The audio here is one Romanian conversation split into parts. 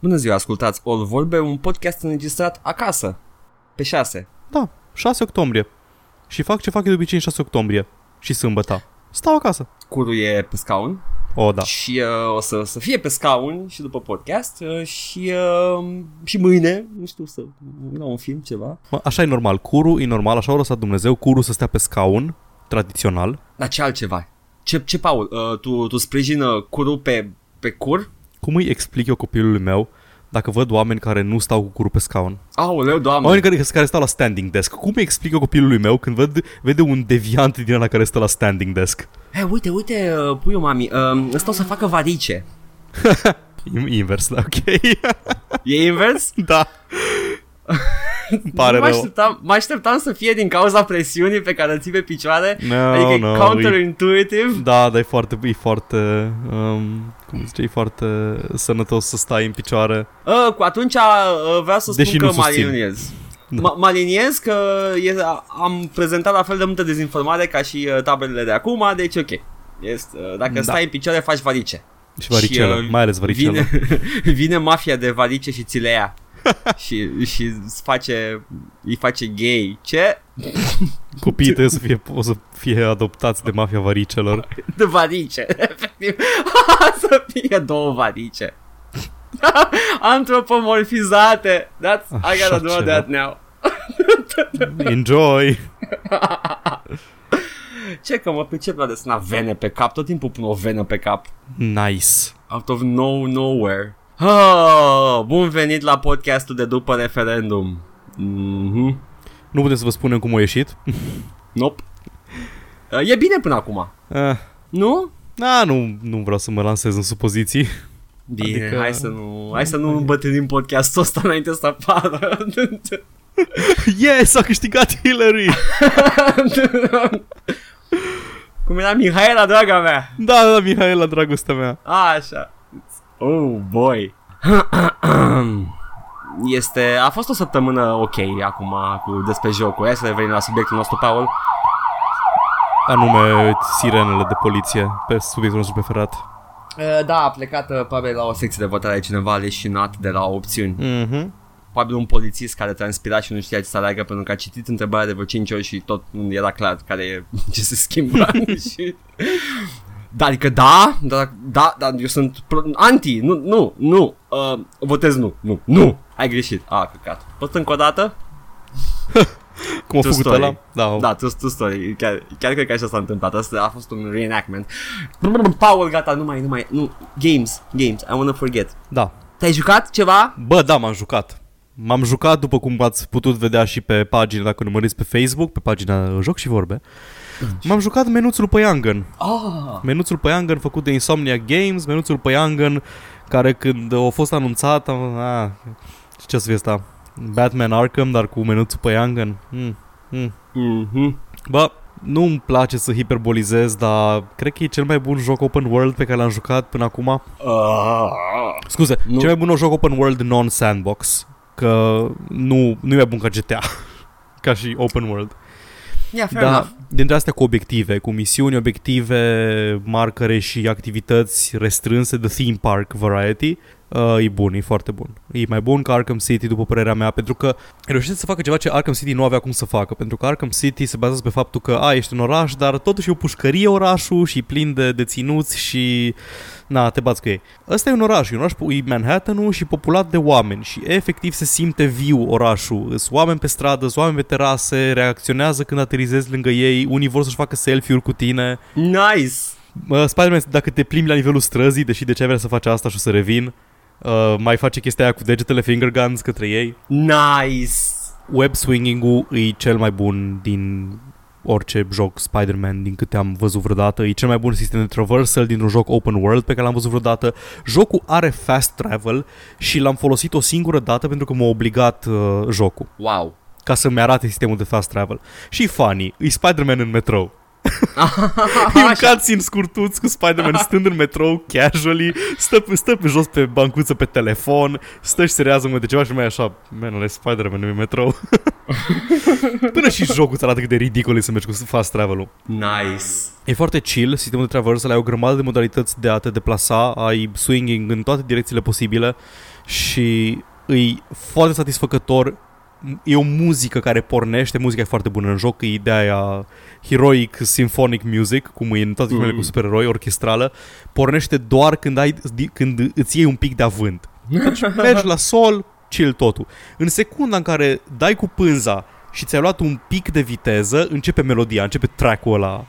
Bună ziua, ascultați All Vorbe, un podcast înregistrat acasă, pe 6. Da, 6 octombrie. Și fac ce fac eu de obicei în 6 octombrie. Și sâmbătă. Stau acasă. Curu e pe scaun O, da. și uh, o să, să fie pe scaun și după podcast uh, și, uh, și mâine, nu știu, să la un film, ceva. Mă, Așa e normal. Curu e normal, așa a lăsat Dumnezeu. Curu să stea pe scaun, tradițional. Dar ce altceva? Ce, ce Paul, uh, tu, tu sprijină Curu pe, pe cur? Cum îi explic eu copilului meu dacă văd oameni care nu stau cu curu pe scaun? Aoleu, doamne! Oameni care, care stau la standing desk. Cum îi explic eu copilului meu când văd, vede un deviant din ăla care stă la standing desk? Hei, uite, uite, uh, puiul mami, uh, ăsta o să facă varice. E Invers, da, ok. E invers? da. Pare mă, rău. așteptam, mă așteptam să fie din cauza presiunii pe care o ții pe picioare. No, adică no, e counterintuitive. Da, dar e foarte, e foarte, um, cum zice, e foarte sănătos să stai în picioare. Uh, cu atunci uh, vreau să spun Deși că nu mă susțin. aliniez. Da. Mă mă aliniez că e, am prezentat la fel de multă dezinformare ca și uh, tabelele de acum, deci ok. Este, uh, dacă Da. stai în picioare, faci varice. Și varicelă, uh, mai ales varicelă. Vine, vine mafia de varice și ți le ia. și, și îți face, îi face gay. Ce? Copiii trebuie să fie, o să fie adoptați de mafia varicelor. De varice, efectiv. să fie două varice. Antropomorfizate. That's, I Așa gotta do ceva. that now. Enjoy! Ce că mă pricep la desena vene pe cap, tot timpul pun o venă pe cap. Nice! Out of no nowhere. Oh, bun venit la podcastul de după referendum. Mhm. Nu putem să vă spunem cum a ieșit? Nope. Uh, E bine până acum. Uh, Nu? da, nu, nu vreau să mă lansez în supoziții. Bine, Adică- hai să nu, hai să nu îmbătrânim podcastul ăsta înainte să apară. Yes, a câștigat Hillary! Cum era Mihaela, draga mea? Da, da, Mihaela, dragostea mea. Așa. Oh, boy. Este, a fost o săptămână ok acum cu despre jocul. Hai să revenim la subiectul nostru, Paul. Anume, sirenele de poliție, pe subiectul nostru preferat. Uh, da, a plecat uh, probabil la o secție de votare cineva leșinat de la opțiuni. Mhm. Probabil un polițist care transpira și nu știa ce să aleagă pentru că a citit întrebarea de vreo 5 ori și tot nu era clar care e, ce se schimbă. și... Da, adică da, da, da, da, eu sunt pro- anti, nu, nu, nu, uh, votez nu, nu, nu, ai greșit, a, căcat. Poți încă o dată? Cum a True făcut story. ăla? Da, Da, true, true story, chiar, chiar cred că așa s-a întâmplat, asta a fost un reenactment. Paul, gata, nu mai, nu mai, nu, games, games, I wanna forget. da. Te-ai jucat ceva? Bă, da, m-am jucat. M-am jucat, după cum ați putut vedea și pe pagina, dacă urmăriți pe Facebook, pe pagina Joc și Vorbe. M-am jucat menuțul Păiangăn. Ah, Menuțul Păiangăn făcut de Insomnia Games, menuțul Păiangăn care când a fost anunțat, am, a, ce să fie asta? Batman Arkham, dar cu menuțul Păiangăn. Mm, mm. mhm. Bă, nu-mi place să hiperbolizez, dar cred că e cel mai bun joc open world pe care l-am jucat până acum. Ah. Scuze, Nu. nu. cel mai bun joc open world non-sandbox. Că nu, nu e mai bun ca GTA. ca și open world. Yeah, fair Da, enough. dintre astea cu obiective, cu misiuni, obiective, marcare și activități restrânse de theme park variety, uh, e bun, e foarte bun. E mai bun ca Arkham City, după părerea mea, pentru că reușește să facă ceva ce Arkham City nu avea cum să facă, pentru că Arkham City se bazează pe faptul că, a, ești în oraș, dar totuși e o pușcărie orașul și e plin de deținuți și... Na, te bați cu ei. Ăsta e un oraș, e un oraș, e Manhattanul și populat de oameni și efectiv se simte viu orașul. Sunt oameni pe stradă, sunt oameni pe terase, reacționează când aterizezi lângă ei, unii vor să-și facă selfie-uri cu tine. Nice. Uh, Spider-Man, dacă te plimbi la nivelul străzii, deși de ce ai vrea să faci asta și o să revin, uh, mai face chestia aia cu degetele finger guns către ei. Nice. Web swinging-ul e cel mai bun din orice joc Spider-Man din câte am văzut vreodată. E cel mai bun sistem de traversal dintr-un joc open world pe care l-am văzut vreodată. Jocul are fast travel și l-am folosit o singură dată pentru că m-a obligat uh, jocul Wow. ca să-mi arate sistemul de fast travel. Și funny, e Spider-Man în metrou. E un cutscene scurtuț cu Spider-Man stând în metrou casually, stă, stă pe jos pe bancuță pe telefon, stă și se rează mă de ceva și mai e așa, man, ăla e Spider-Man în metrou. Până și jocul ți arată cât de ridicol e să mergi cu fast travel-ul. Nice. E foarte chill, sistemul de traversal, ai o grămadă de modalități de a te deplasa, ai swinging în toate direcțiile posibile și îi foarte satisfăcător e o muzică care pornește, muzica e foarte bună în joc, e ideea aia heroic symphonic music, cum e în toate filmele Mm. cu supereroi, orchestrală, pornește doar când, ai, când îți iei un pic de avânt. Deci mergi la sol, chill totul. În secunda în care dai cu pânza și ți-ai luat un pic de viteză, începe melodia, începe track-ul ăla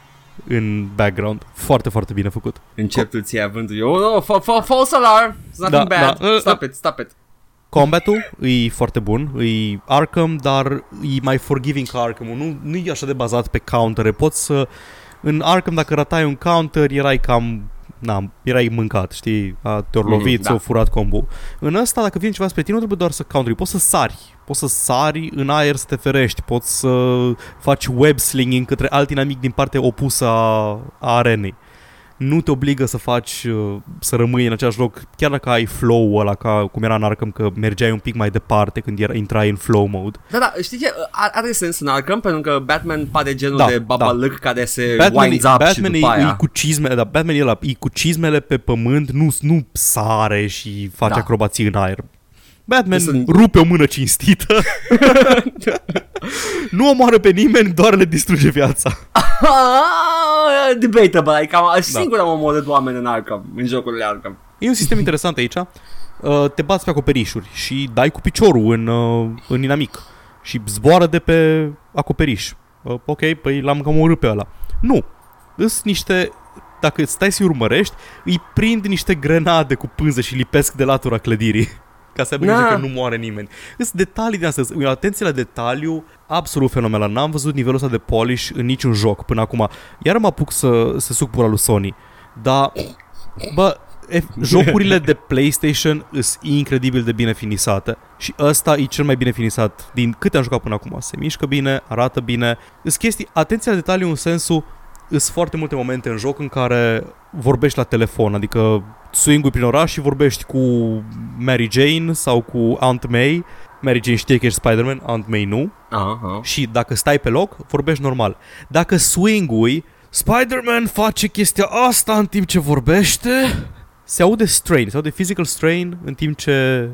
în background. Foarte, foarte bine făcut. Încep tu ție avântul. Eu, no, fa- fa- false alarm. It's nothing Da, bad. da. Stop it, stop it. Combatul e foarte bun, e Arkham, dar e mai forgiving ca Arkham. Nu, nu e așa de bazat pe countere. Poți să... În Arkham, dacă ratai un counter, erai cam... Na, erai mâncat, știi? A, te-ori Mhm, lovit, da. ți-au furat combo. În ăsta, dacă vine ceva spre tine, nu trebuie doar să counteri. Poți să sari. Poți să sari în aer să te ferești. Poți să faci web slinging către alt inamic din partea opusă a, a arenei nu te obligă să faci, uh, să rămâi în același loc, chiar dacă ai flow-ul ăla, ca cum era în Arkham, că mergeai un pic mai departe când era, intrai în flow mode. Da, da, știi ce? Are, are sens în Arkham pentru că Batman pare genul Da, de babalăc care se Batman, winds up Batman și e, după e aia. cu cizmele, da, Batman e, la, e cu cizmele pe pământ, nu, nu sare și face Da. acrobații în aer. Batman Sunt- rupe o mână cinstită, nu omoară pe nimeni, doar le distruge viața. Ah, Debatable, ai cam Da. singur am omorât oameni în Arkham, în jocurile Arkham. E un sistem interesant aici. Uh, Te bați pe acoperișuri și dai cu piciorul în, uh, în inamic și zboară de pe acoperiș. Uh, Ok, păi l-am cam omorât pe ăla. Nu. Îs niște dacă stai să urmărești, îi prind niște grenade cu pânză și lipesc de latura clădirii. Ca să aibă grijă Na. că nu moare nimeni. Sunt detalii de asta. O atenție la detaliu absolut fenomenal. N-am văzut nivelul ăsta de polish în niciun joc până acum. Iar mă apuc să, să suc pula lui Sony. Dar, bă, e, jocurile de PlayStation sunt incredibil de bine finisate și ăsta e cel mai bine finisat din câte am jucat până acum. Se mișcă bine, arată bine. Sunt chestii, atenția la detaliu în sensul sunt foarte multe momente în joc în care vorbești la telefon, adică swing prin oraș și vorbești cu Mary Jane sau cu Aunt May. Mary Jane știe că ești Spider-Man, Aunt May nu. Aha. Și dacă stai pe loc, vorbești normal. Dacă swing-ui, Spider-Man face chestia asta în timp ce vorbește, se aude strain, se aude physical strain în timp ce,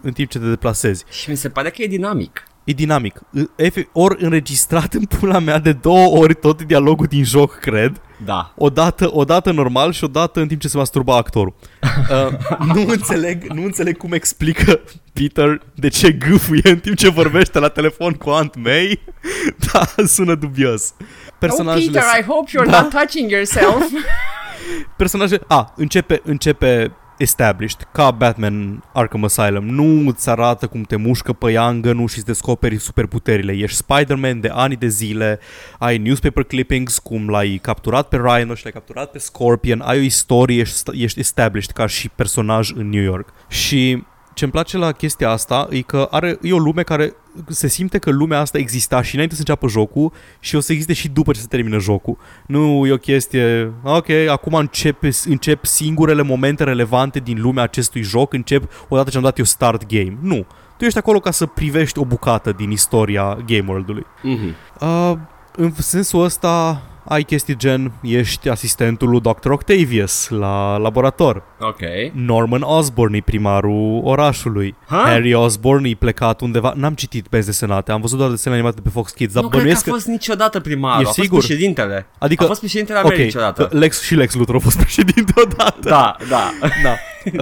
în timp ce te deplasezi. Și mi se pare că e dinamic. E dinamic. Efe- Ori înregistrat în pula mea de două ori tot dialogul din joc, cred. Da. Odată, odată normal și odată în timp ce se masturba actorul. Uh, nu, înțeleg, nu înțeleg cum explică Peter de ce gâfâie în timp ce vorbește la telefon cu Aunt May, dar sună dubios. Personajele, Oh, I hope you're Da. not touching yourself. personaje, a, începe, începe established, ca Batman Arkham Asylum. Nu îți arată cum te mușcă pe nu și îți descoperi superputerile. Ești Spider-Man de ani de zile, ai newspaper clippings, cum l-ai capturat pe Rhino și l-ai capturat pe Scorpion, ai o istorie, ești, ești established ca și personaj în New York. Și ce-mi place la chestia asta e că are, e o lume care se simte că lumea asta exista și înainte să înceapă jocul și o să existe și după ce se termină jocul. Nu e o chestie, ok, acum încep, încep singurele momente relevante din lumea acestui joc, încep odată ce am dat eu start game. Nu. Tu ești acolo ca să privești o bucată din istoria game world-ului. Mhm. Uh, în sensul ăsta ai chestii gen ești asistentul lui Dr. Octavius la laborator. Ok. Norman Osborn e primarul orașului. Ha? Harry Osborn e plecat undeva. N-am citit benzi desenate, am văzut doar desene animate pe Fox Kids, dar nu cred că a bănuiesc că... fost niciodată primarul, Ești a fost sigur? președintele. Adică, a fost președintele ok, Americii odată. Lex, și Lex Luthor a fost președinte odată. Da, da. da.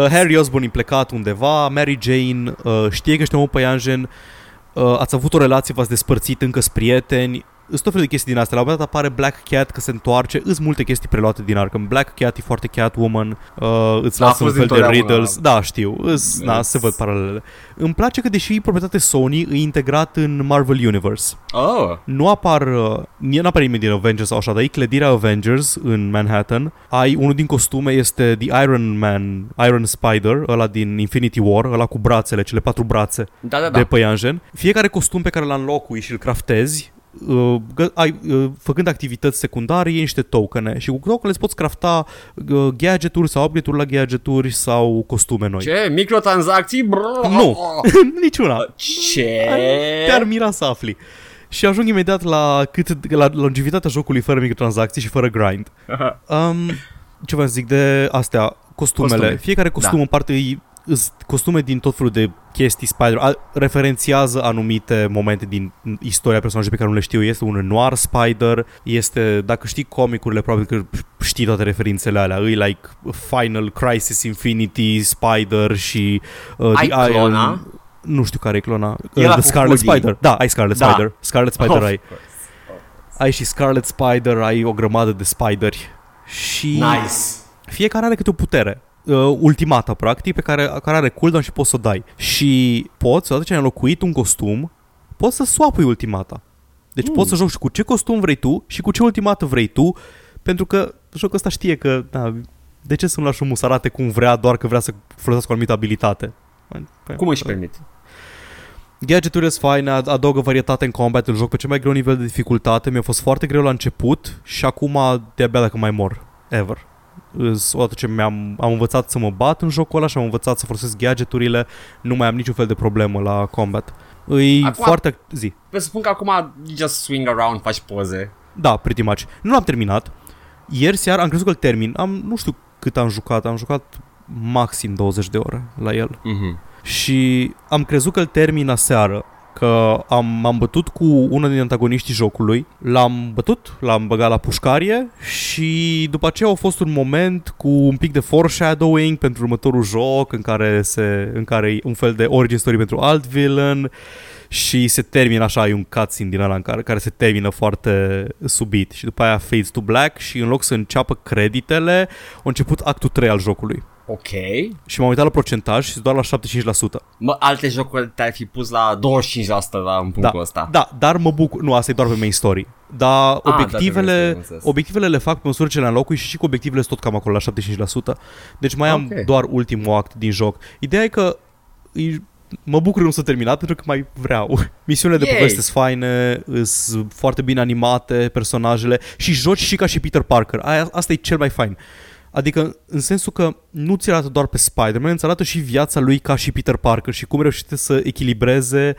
Uh, Harry Osborn e plecat undeva, Mary Jane uh, știe că ești un păianjen, uh, ați avut o relație, v-ați despărțit, încă sunt prieteni, sunt tot felul de chestii din astea. La un moment dat apare Black Cat că se întoarce, îs multe chestii preluate din Arkham. Black Cat e foarte Catwoman, uh, îți A lasă un fost fel de dintotdeauna. riddles. Da, știu, îs, na, Yes. se văd paralelele. Îmi place că deși e proprietate Sony, e integrat în Marvel Universe. Oh. Nu apar, uh, nu apare nimeni din Avengers sau așa, dar e clădirea Avengers în Manhattan. Ai unul din costume este The Iron Man, Iron Spider, ăla din Infinity War, ăla cu brațele, cele patru brațe Da, da, de da. păianjen. Fiecare costum pe care l înlocui și îl craftezi, uh, gă- ai, uh, făcând activități secundare, iei niște tokene și cu tokene îți poți crafta uh, gadgeturi sau upgrade-uri la gadgeturi sau costume noi. Ce? Microtransacții? Brrr. Nu. Niciuna. Ce? Te-ar mira să afli. Și ajung imediat la, cât, la longevitatea jocului fără microtransacții și fără grind. Um, ce vreau să zic de astea, costumele. Costume. Fiecare costum Da. în parte e îs costume din tot felul de chestii Spider, a, referențiază anumite momente din istoria personajului pe care nu le știu. Este un noir Spider, este, dacă știi comicurile, probabil că știi toate referințele alea. Îi like Final Crisis Infinity Spider și uh, Ai The clona? Iron... Nu știu care e clona. E Uh, la The cu Scarlet hoodie. Spider. Da, ai Scarlet Da. Spider. Scarlet Spider Of ai. course. Ai și Scarlet Spider, ai o grămadă de spideri. Și Nice. fiecare are câte o putere. Uh, ultimata, practic, pe care, care are cooldown și poți să o dai. Și poți, odată ce ai înlocuit un costum, poți să swapui ultimata. Deci Mm. poți să joci cu ce costum vrei tu și cu ce ultimată vrei tu, pentru că jocul ăsta știe că, da, de ce să-mi lași omul să arate cum vrea, doar că vrea să folosească o anumită abilitate? Păi, Cum își permit? Gadgeturile sunt faine, ad- adaugă varietate în combat, îl joc pe cel mai greu nivel de dificultate, mi-a fost foarte greu la început și acum de-abia dacă mai mor, ever. Îs- Odată ce mi-am am învățat să mă bat în jocul ăla și am învățat să folosesc gadgeturile, nu mai am niciun fel de problemă la combat. Îi Acum- foarte act- zi. Presupun că acum you just swing around, faci poze. Da, pretty much. Nu l-am terminat. Ieri seara am crezut că îl termin. Am, nu știu cât am jucat, am jucat maxim 20 de ore la el. Mhm. și am crezut că îl termin aseară că am, m-am bătut cu unul din antagoniștii jocului, l-am bătut, l-am băgat la pușcarie și după aceea a fost un moment cu un pic de foreshadowing pentru următorul joc în care, se, în care e un fel de origin story pentru alt villain și se termină așa, e un cutscene din ăla în care, care se termină foarte subit și după aia fades to black și în loc să înceapă creditele, a început actul 3 al jocului. Ok. Și m-am uitat la procentaj și doar la 75%. Mă, alte jocuri te-ai fi pus la 25% la în punctul ăsta. Da, dar mă bucur. Nu, asta e doar pe main story. Dar da, obiectivele, pe main story, am obiectivele le fac pe măsură ce le înlocui și și cu obiectivele sunt tot cam acolo la 75%. Deci mai am Ok. doar ultimul act din joc. Ideea e că e, mă bucur că nu s-a terminat pentru că mai vreau. Misiunile de Yay! poveste sunt faine, sunt foarte bine animate personajele și joci și ca și Peter Parker. Aia, asta e cel mai fain. Adică în sensul că nu ți arată doar pe Spider-Man, îți arată și viața lui ca și Peter Parker și cum reușește să echilibreze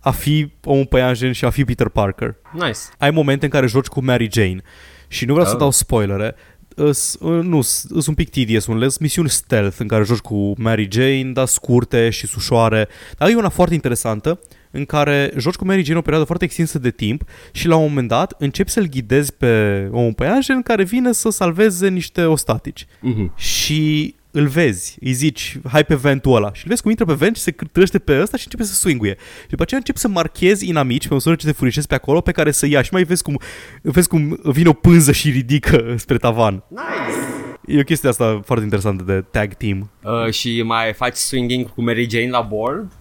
a fi omul păianjen și a fi Peter Parker. Nice. Ai momente în care joci cu Mary Jane și nu vreau să Oh. dau spoilere, Îs, uh, nu, sunt un pic tedious, unele sunt misiuni stealth în care joci cu Mary Jane, dar scurte și ușoare. Dar e una foarte interesantă în care joci cu Mary Jane o perioadă foarte extinsă de timp și la un moment dat începi să-l ghidezi pe omul păianjen care vine să salveze niște ostatici Mhm. și îl vezi, îi zici, hai pe ventul ăla și îl vezi cum intră pe vent și se trăște pe ăsta și începe să swinguie. Și după aceea începi să marchezi inamici pe măsură ce te furișezi pe acolo pe care să ia și mai vezi cum, vezi cum vine o pânză și ridică spre tavan. Nice. E o chestie asta foarte interesantă de tag team. Uh, și mai faci swinging cu Mary Jane la board?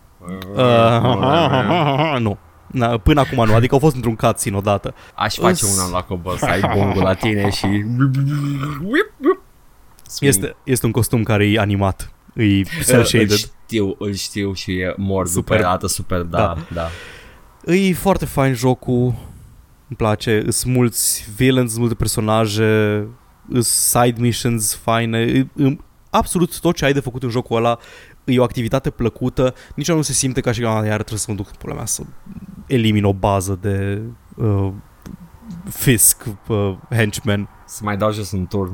Uh, nu. Na, până acum nu, adică au fost într-un cutscene odată. Aș face Îs- una la cobor, să ai bongul la tine și... Whip, whip. Swing. Este, este un costum care e animat, e Uh, îl cel-shaded. știu, îl știu și e mor Super. super, arată super, da, Da. da. da. E foarte fain jocul, îmi place, sunt mulți villains, sunt multe personaje, sunt side missions faine, e- e- absolut tot ce ai de făcut în jocul ăla e o activitate plăcută, nici nu se simte ca și că "Ah, iar trebuie să mă duc în pula mea să elimin o bază de uh, fisc, uh, henchmen. Să mai dau jos un turn.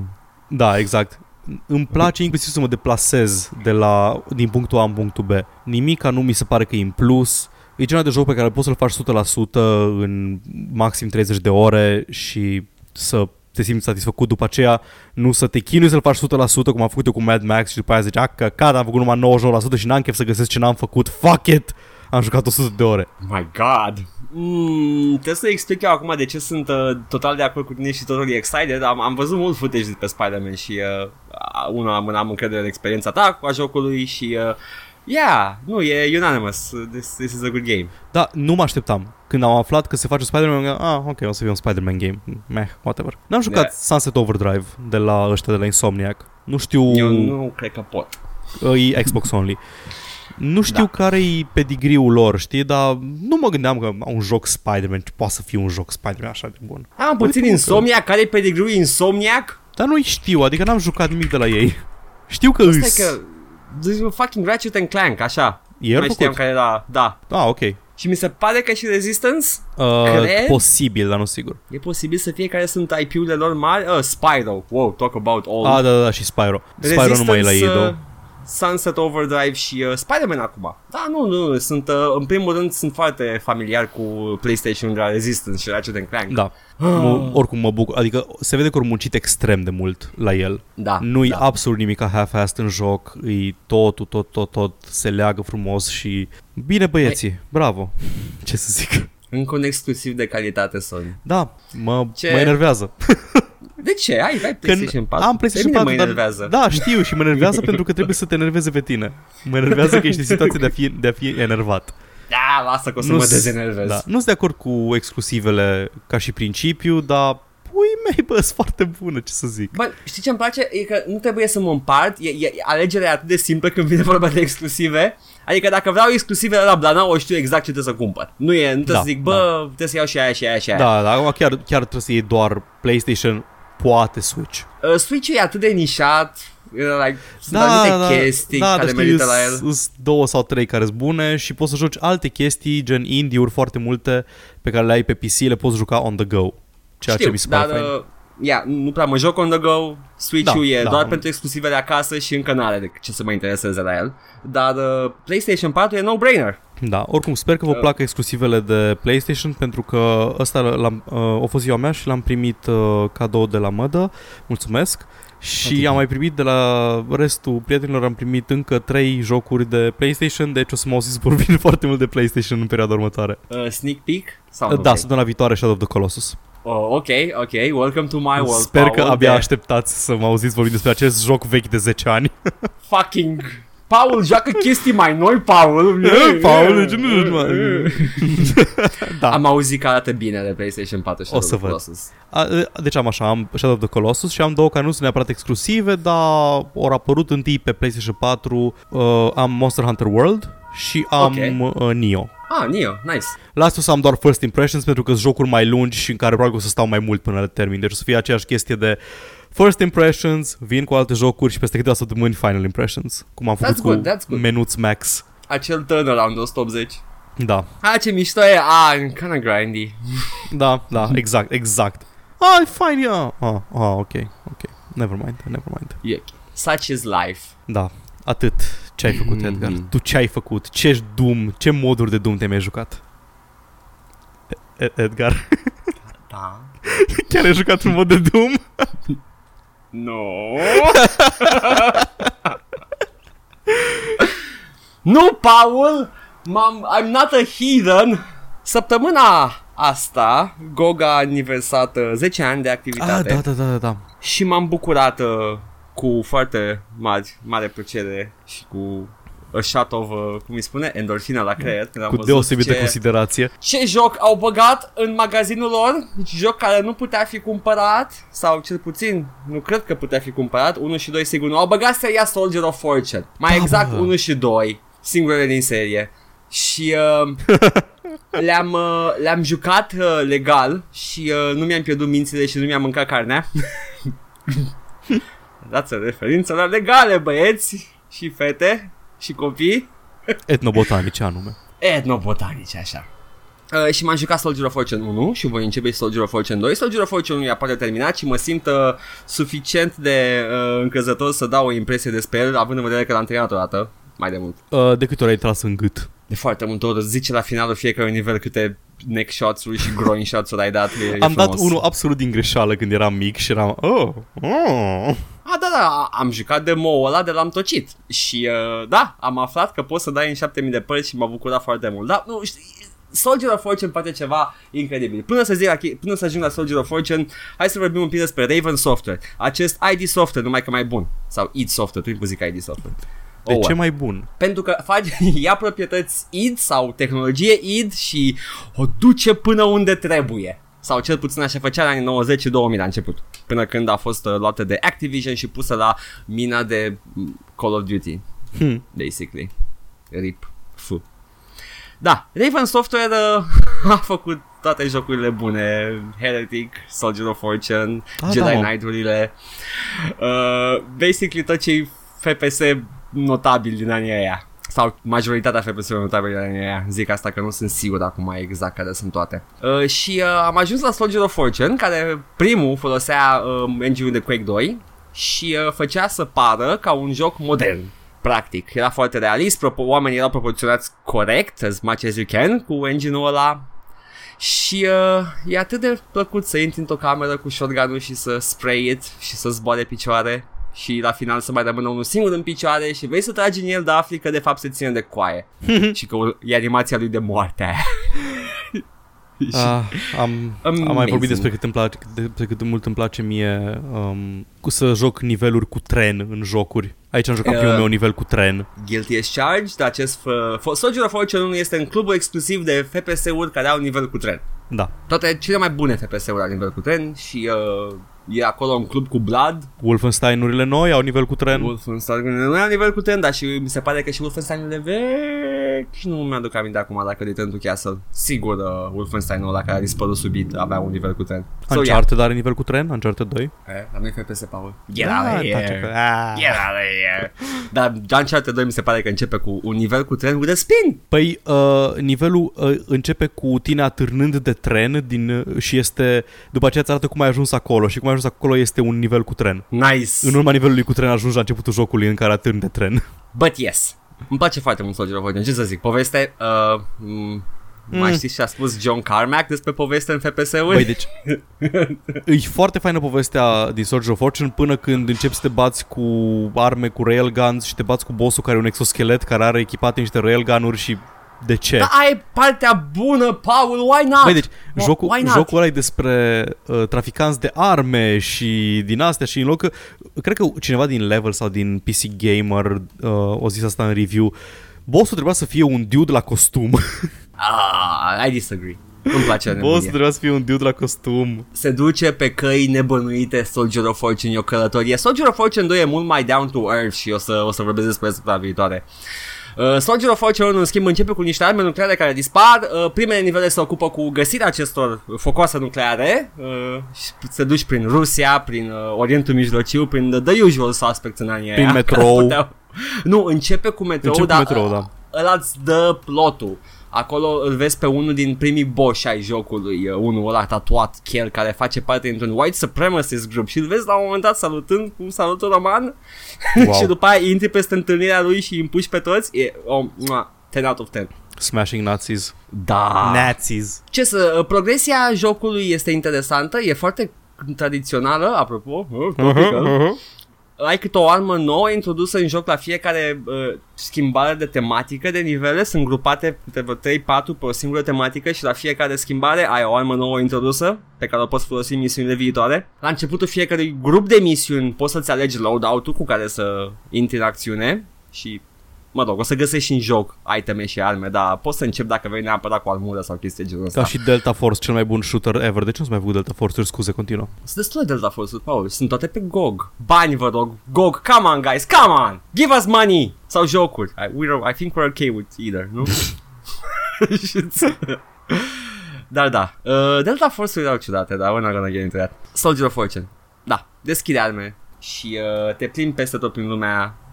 Da, exact. Îmi place inclusiv să mă deplasez de la, din punctul A în punctul B. Nimica nu mi se pare că e în plus. E genul de joc pe care poți să-l faci 100% în maxim 30 de ore și să te simți satisfăcut după aceea, nu să te chinui să-l faci 100% cum am făcut eu cu Mad Max și după aia zici, a, că cad, am făcut numai 99% și n-am chef să găsesc ce n-am făcut, fuck it! Am jucat 100 de ore. My God! Mm, trebuie să explic eu acum de ce sunt uh, total de acord cu tine și totally excited. Am, am văzut mult footage de pe Spider-Man și uh, una am, am încredere în experiența ta cu a jocului și uh, yeah, nu, e unanimous. This, this is a good game. Da, nu mă așteptam. Când am aflat că se face un Spider-Man, am gândit, ah, ok, o să fie un Spider-Man game. Meh, whatever. N-am jucat Yeah. Sunset Overdrive de la ăștia de la Insomniac. Nu știu, Eu nu cred că pot. e Xbox only. Nu știu Da. care e pedigriul lor, știi, dar nu mă gândeam că un joc Spider-Man poate să fie un joc Spider-Man așa de bun. Am puțin Uite, Insomniac, care e pedigree Insomniac? Dar nu-i știu, adică n-am jucat nimic de la ei. Știu că Asta îs. e că this is fucking Ratchet and Clank, așa. E Nu mai știam făcut. care era, da. Ah, ok. Și mi se pare că și Resistance Uh, Cred? posibil, dar nu sigur. E posibil să fie care sunt IP-urile lor mari uh, Spyro, wow, talk about all Ah, da, da, da, și Spyro. Spyro nu mai e la ei, uh, două. Sunset Overdrive și uh, Spider-Man acum. Da, nu, nu, nu, sunt, uh, în primul rând sunt foarte familiar cu PlayStation de la Resistance și Ratchet Clank. Da. Mă, oricum mă bucur, adică se vede că au muncit extrem de mult la el. Da, Nu-i da. absolut nimic ca half-assed în joc, e totul, tot, tot, tot, se leagă frumos și... Bine băieții, bravo, ce să zic. Încă un exclusiv de calitate Sony. Da, mă, Ce? mă enervează. De ce? Ai, ai PlayStation 4. am PlayStation Pe 4, mine mă dar, enervează. da, știu și mă enervează pentru că trebuie să te enerveze pe tine. Mă enervează că ești în situație de a fi, de a fi enervat. Da, lasă că o să Nu mă s- dezenervez. Da, nu sunt de acord cu exclusivele ca și principiu, dar pui mei, bă, sunt foarte bună, ce să zic. Bă, știi ce îmi place? E că nu trebuie să mă împart, e, e, alegerea e atât de simplă când vine vorba de exclusive. Adică dacă vreau exclusive la Blana, o știu exact ce trebuie să cumpăr. Nu e, nu trebuie Da, să zic, bă, trebuie să iau și aia și aia și aia. Da, dar acum chiar, chiar trebuie să iei doar PlayStation, poate Switch. Uh, Switch-ul e atât de nișat, uh, like, sunt Da, anumite da, chestii da, care dar știi, merită la el. Sunt două sau trei care sunt bune și poți să joci alte chestii, gen indie-uri foarte multe pe care le ai pe PC, le poți juca on the go. Ceea Știu, ce mi se pare dar, fain. Uh, ia, nu prea mă joc on the go, Switch-ul Da, e da. doar pentru exclusivele acasă și încă n-are de ce să mă intereseze la el. Dar uh, PlayStation 4 e no-brainer. Da, oricum sper că vă Uh. placă exclusivele de PlayStation pentru că ăsta l-am, uh, a fost ziua mea și l-am primit uh, cadou de la mădă. Mulțumesc. Și Atât. am mai primit de la restul prietenilor, am primit încă trei jocuri de PlayStation, deci o să mă auziți vorbind foarte mult de PlayStation în perioada următoare. Uh, sneak peek? Sau Uh, nu Da, vrei? săptămâna viitoare Shadow of the Colossus. Oh, ok, ok, welcome to my world. Sper că Paul, abia de așteptați să mă auziți vorbind despre acest joc vechi de 10 ani. Fucking... Paul joacă chestii mai noi, Paul. Paul, ce nu mai- da. Am auzit că arată bine de PlayStation 4 și O să Shadow of văd. Colossus. A, deci am așa, am Shadow of the Colossus și am două care nu sunt neapărat exclusive, dar au apărut întâi pe PlayStation 4, uh, am Monster Hunter World și am Ok. uh, Nioh. Ah, Neo, nice. La asta o să am doar first impressions pentru că sunt jocuri mai lungi și în care probabil o să stau mai mult până le termin. Deci o să fie aceeași chestie de first impressions, vin cu alte jocuri și peste câteva săptămâni final impressions. Cum am făcut That's good, cu that's good. Menuț Max. Acel turnaround de 180. Da, Ha, ce mișto e. Ah, kinda grindy. da, da, exact, exact. Ah, e fine, yeah. Ah, ah, ok, ok. Never mind, never mind. E ok. Such is life. Da, atât. Ce ai făcut, Mhm. Edgar? Tu ce ai făcut? Ce Doom, ce moduri de Doom te-ai mai jucat? E- Edgar, Da. chiar ai jucat un mod de Doom? No. nu, Paul! M-am, I'm not a heathen. Săptămâna asta, Goga a aniversat uh, 10 ani de Ah, activitate da, da, da, da, da. și m-am bucurat uh, cu foarte mari, mare plăcere și cu a shot of, uh, cum îi spune, endorfina la creier. când am Cu văzut deosebită ce, considerație. ce joc au băgat în magazinul lor, deci joc care nu putea fi cumpărat, sau cel puțin, nu cred că putea fi cumpărat, 1 și 2 sigur nu, au băgat seria Soldier of Fortune, mai Da, exact bă. 1 și 2, singurele din serie. Și uh, le-am, uh, le-am jucat uh, legal și uh, nu mi-am pierdut mințile și nu mi-am mâncat carnea. Dați o referință la legale, băieți și fete și copii. Etnobotanice anume. Etnobotanice, așa. Uh, și m-am jucat Soldier of Fortune 1 și voi începe și Soldier of Fortune 2. Soldier of Fortune 1 e aproape terminat și mă simt uh, suficient de uh, încrezător să dau o impresie despre el, având în vedere că l-am terminat o dată, mai de mult. Uh, de câte ori ai tras în gât? De foarte multe ori îți zice la finalul fiecare nivel câte neck shots-uri și groin shots-uri ai dat. E, e Am dat frumos. unul absolut din greșeală când eram mic și eram... Oh, oh. A, da, da, am jucat demo-ul ăla de l-am tocit și uh, da, am aflat că poți să dai în 7000 de părți și m-a bucurat foarte mult. Da, nu, știi, Soldier of Fortune poate ceva incredibil. Până să, zic, la chi- până să ajung la Soldier of Fortune, hai să vorbim un pic despre Raven Software. Acest ID Software, numai că mai bun. Sau id Software, tu îi zic ID Software. De Oh, ce well. mai bun? Pentru că face, ia proprietăți id sau tehnologie id și o duce până unde trebuie. Sau cel puțin așa făcea în anii 90 și 2000 la început. Până când a fost uh, luată de Activision și pusă la mina de mm, Call of Duty, Hm. basically. RIP. F. Da, Raven Software uh, a făcut toate jocurile bune, Heretic, Soldier of Fortune, Ah, Jedi da, mă. Knight-urile, uh, basically tot ce FPS notabil din anii aia. Sau majoritatea FPS-urilor notabile din anii aia. Zic asta că nu sunt sigur acum exact care sunt toate. Uh, și uh, am ajuns la Soldier of Fortune, care primul folosea uh, engine de Quake 2 și uh, făcea să pară ca un joc modern. practic. Era foarte realist, propo- oamenii erau proporționați corect, as much as you can, cu engine-ul ăla. Și uh, e atât de plăcut să intri într-o cameră cu shotgun și să spray it și să zboare picioare și la final să mai rămână unul singur în picioare și vrei să tragi în el, dar afli că de fapt se ține de coaie și că e animația lui de moarte aia. Ah, am, am mai Amazing. vorbit despre cât, îmi place, despre cât de mult îmi place mie um, cu să joc niveluri cu tren în jocuri. Aici am jucat Uh. primul meu nivel cu tren. Guilty as charged, acest uh, f- Soldier of Fortune 1 este în clubul exclusiv de FPS-uri care au nivel cu tren. Da. Toate cele mai bune FPS-uri au nivel cu tren și uh, e acolo un club cu Blood. Wolfenstein-urile noi au nivel cu tren. Wolfenstein nu au nivel cu tren, dar și mi se pare că și Wolfenstein-urile vechi și nu mi-aduc aminte acum dacă de Return to Castle. Sigur, uh, Wolfenstein-ul ăla care a dispărut subit avea un nivel cu tren. So, yeah. Uncharted are nivel cu tren? Uncharted 2? Eh, la noi FPS, Paul. Get Da, out of tace here. că- Ah. Get out of here. Dar Uncharted 2 mi se pare că începe cu un nivel cu tren with a spin. Păi, uh, nivelul uh, începe cu tine atârnând de tren din, uh, și este, după aceea îți arată cum ai ajuns acolo și cum ai ajuns acolo este un nivel cu tren. Nice. În urma nivelului cu tren ajungi la începutul jocului în care atârni de tren. But yes. Îmi place foarte mult Soldier of Fortune. Ce să zic? Poveste... Uh, m- mai Mm. știți ce a spus John Carmack despre poveste în FPS-uri? Băi, deci e foarte faină povestea din Soldier of Fortune până când începi să te bați cu arme, cu railguns și te bați cu bossul care e un exoschelet care are echipate niște railgun-uri și de ce? Da, ai partea bună, Paul, why not? Băi, deci Wh- jocul, why not? jocul ăla e despre uh, traficanți de arme și din astea și în loc că, cred că cineva din Level sau din PC Gamer uh, o zis asta în review, bossul trebuia să fie un dude la costum. Ah, I disagree. Îmi place bossul nebunia. trebuia să fie un dude la costum. Se duce pe căi nebănuite Soldier of Fortune, e o călătorie. Soldier of Fortune 2 e mult mai down to earth și o să, o să vorbesc despre asta la viitoare. Uh, Soldier of Fortune 1, în schimb, începe cu niște arme nucleare care dispar. Uh, primele nivele se ocupă cu găsirea acestor focoase nucleare. Uh, și te duci prin Rusia, prin uh, Orientul Mijlociu, prin the, the usual suspects în anii Prin aia, metrou. care puteau- Nu, începe cu metrou, Începe cu dar metrou, da. ăla îți dă plotul. Acolo îl vezi pe unul din primii boși ai jocului, uh, unul ăla tatuat, Kel, care face parte dintr-un white supremacist group și îl vezi la un moment dat salutând cu salutul roman Wow. și după aia intri peste întâlnirea lui și îi împuși pe toți. E oh, mua, 10 out of 10. Smashing Nazis. Da. Nazis. Ce să, uh, progresia jocului este interesantă, e foarte tradițională, apropo, uh, topical. Uh-huh. Ai câte o armă nouă introdusă în joc la fiecare uh, schimbare de tematică de nivele, sunt grupate câte vreo 3-4 pe o singură tematică și la fiecare schimbare ai o armă nouă introdusă pe care o poți folosi în misiunile viitoare. La începutul fiecărui grup de misiuni poți să-ți alegi loadout-ul cu care să intri în acțiune și Mă rog, o să găsești și în joc iteme și arme, dar poți să începi dacă vrei neapărat cu armură sau chestii de genul ăsta. Ca și Delta Force, cel mai bun shooter ever. De ce nu s mai făcut Delta Force? Scuze, continuă. Sunt destule Delta Force-uri, Paul, sunt toate pe GOG. Bani, vă rog. GOG, come on, guys, come on! Give us money! Sau jocuri. I, we're, I think we're okay with either, nu? dar da, uh, Delta Force-uri erau ciudate, dar we're not gonna get into that. Soldier of Fortune. Da, deschide arme și uh, te plimbi peste tot prin lumea uh,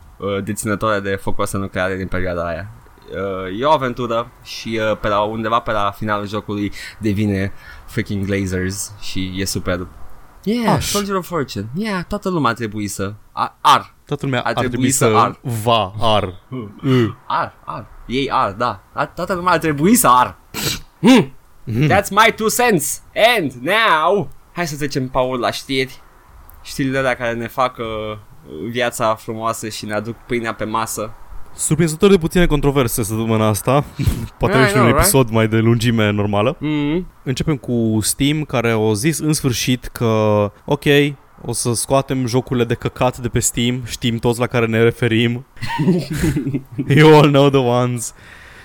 deținătoare de focoase nucleare din perioada aia. Uh, e o aventură și uh, pe la undeva pe la finalul jocului devine freaking Glazers și e superb. Yeah, Aș. Soldier of Fortune. Yeah, toată lumea ar trebui să... Ar, ar, Toată lumea Ar ar, trebui trebui să să, ar. va, ar. Mm. ar, ar. Ei ar, da. Ar, toată lumea ar trebui să ar. Hmm. That's my two cents. And now... Hai să trecem, Paul, la știri. Știrile alea care ne fac uh, viața frumoasă și ne aduc pâinea pe masă. Surprinzător de puține controverse săptămâna asta. Poate I yeah, și un know, episod mai de lungime normală. Mm. Începem cu Steam, care au zis în sfârșit că, ok, o să scoatem jocurile de căcat de pe Steam, știm toți la care ne referim. you all know the ones.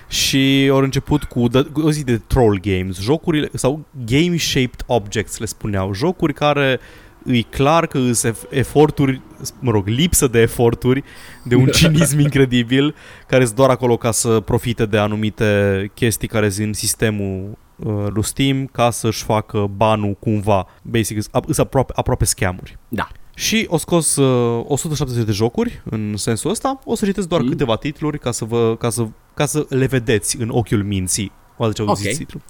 Și au început cu, the, cu o zi de troll games, jocurile, sau game-shaped objects le spuneau, jocuri care îi clar că îs eforturi, mă rog, lipsă de eforturi, de un cinism incredibil, care sunt doar acolo ca să profite de anumite chestii care sunt în sistemul uh, lui Steam ca să-și facă banul cumva. Basic, sunt aproape, aproape scamuri. Da. Și o scos uh, 170 de jocuri în sensul ăsta. O să citesc doar Mm. mm. câteva titluri ca să, vă, ca, să, ca să le vedeți în ochiul minții. O ce Ok. auziți titlu.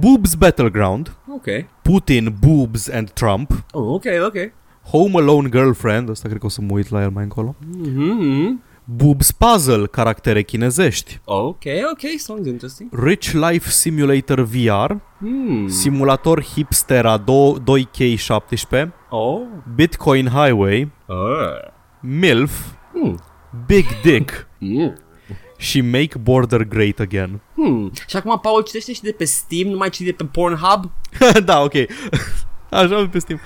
Boobs Battleground, Ok. Putin, Boobs and Trump, Oh, ok, ok. Home Alone Girlfriend, asta cred că o să mă uit la el mai încolo, Mm-hmm. Boobs Puzzle, caractere chinezești. Ok, ok, sounds interesting. Rich Life Simulator VR, Hmm. simulator hipstera 2K17, Oh. Bitcoin Highway, Uh. MILF, Hmm. Big Dick Hmm. Și Make Border Great Again. Hmm. Și acum Paul citește și de pe Steam, nu mai citi de pe Pornhub? da, ok. Așa pe Steam.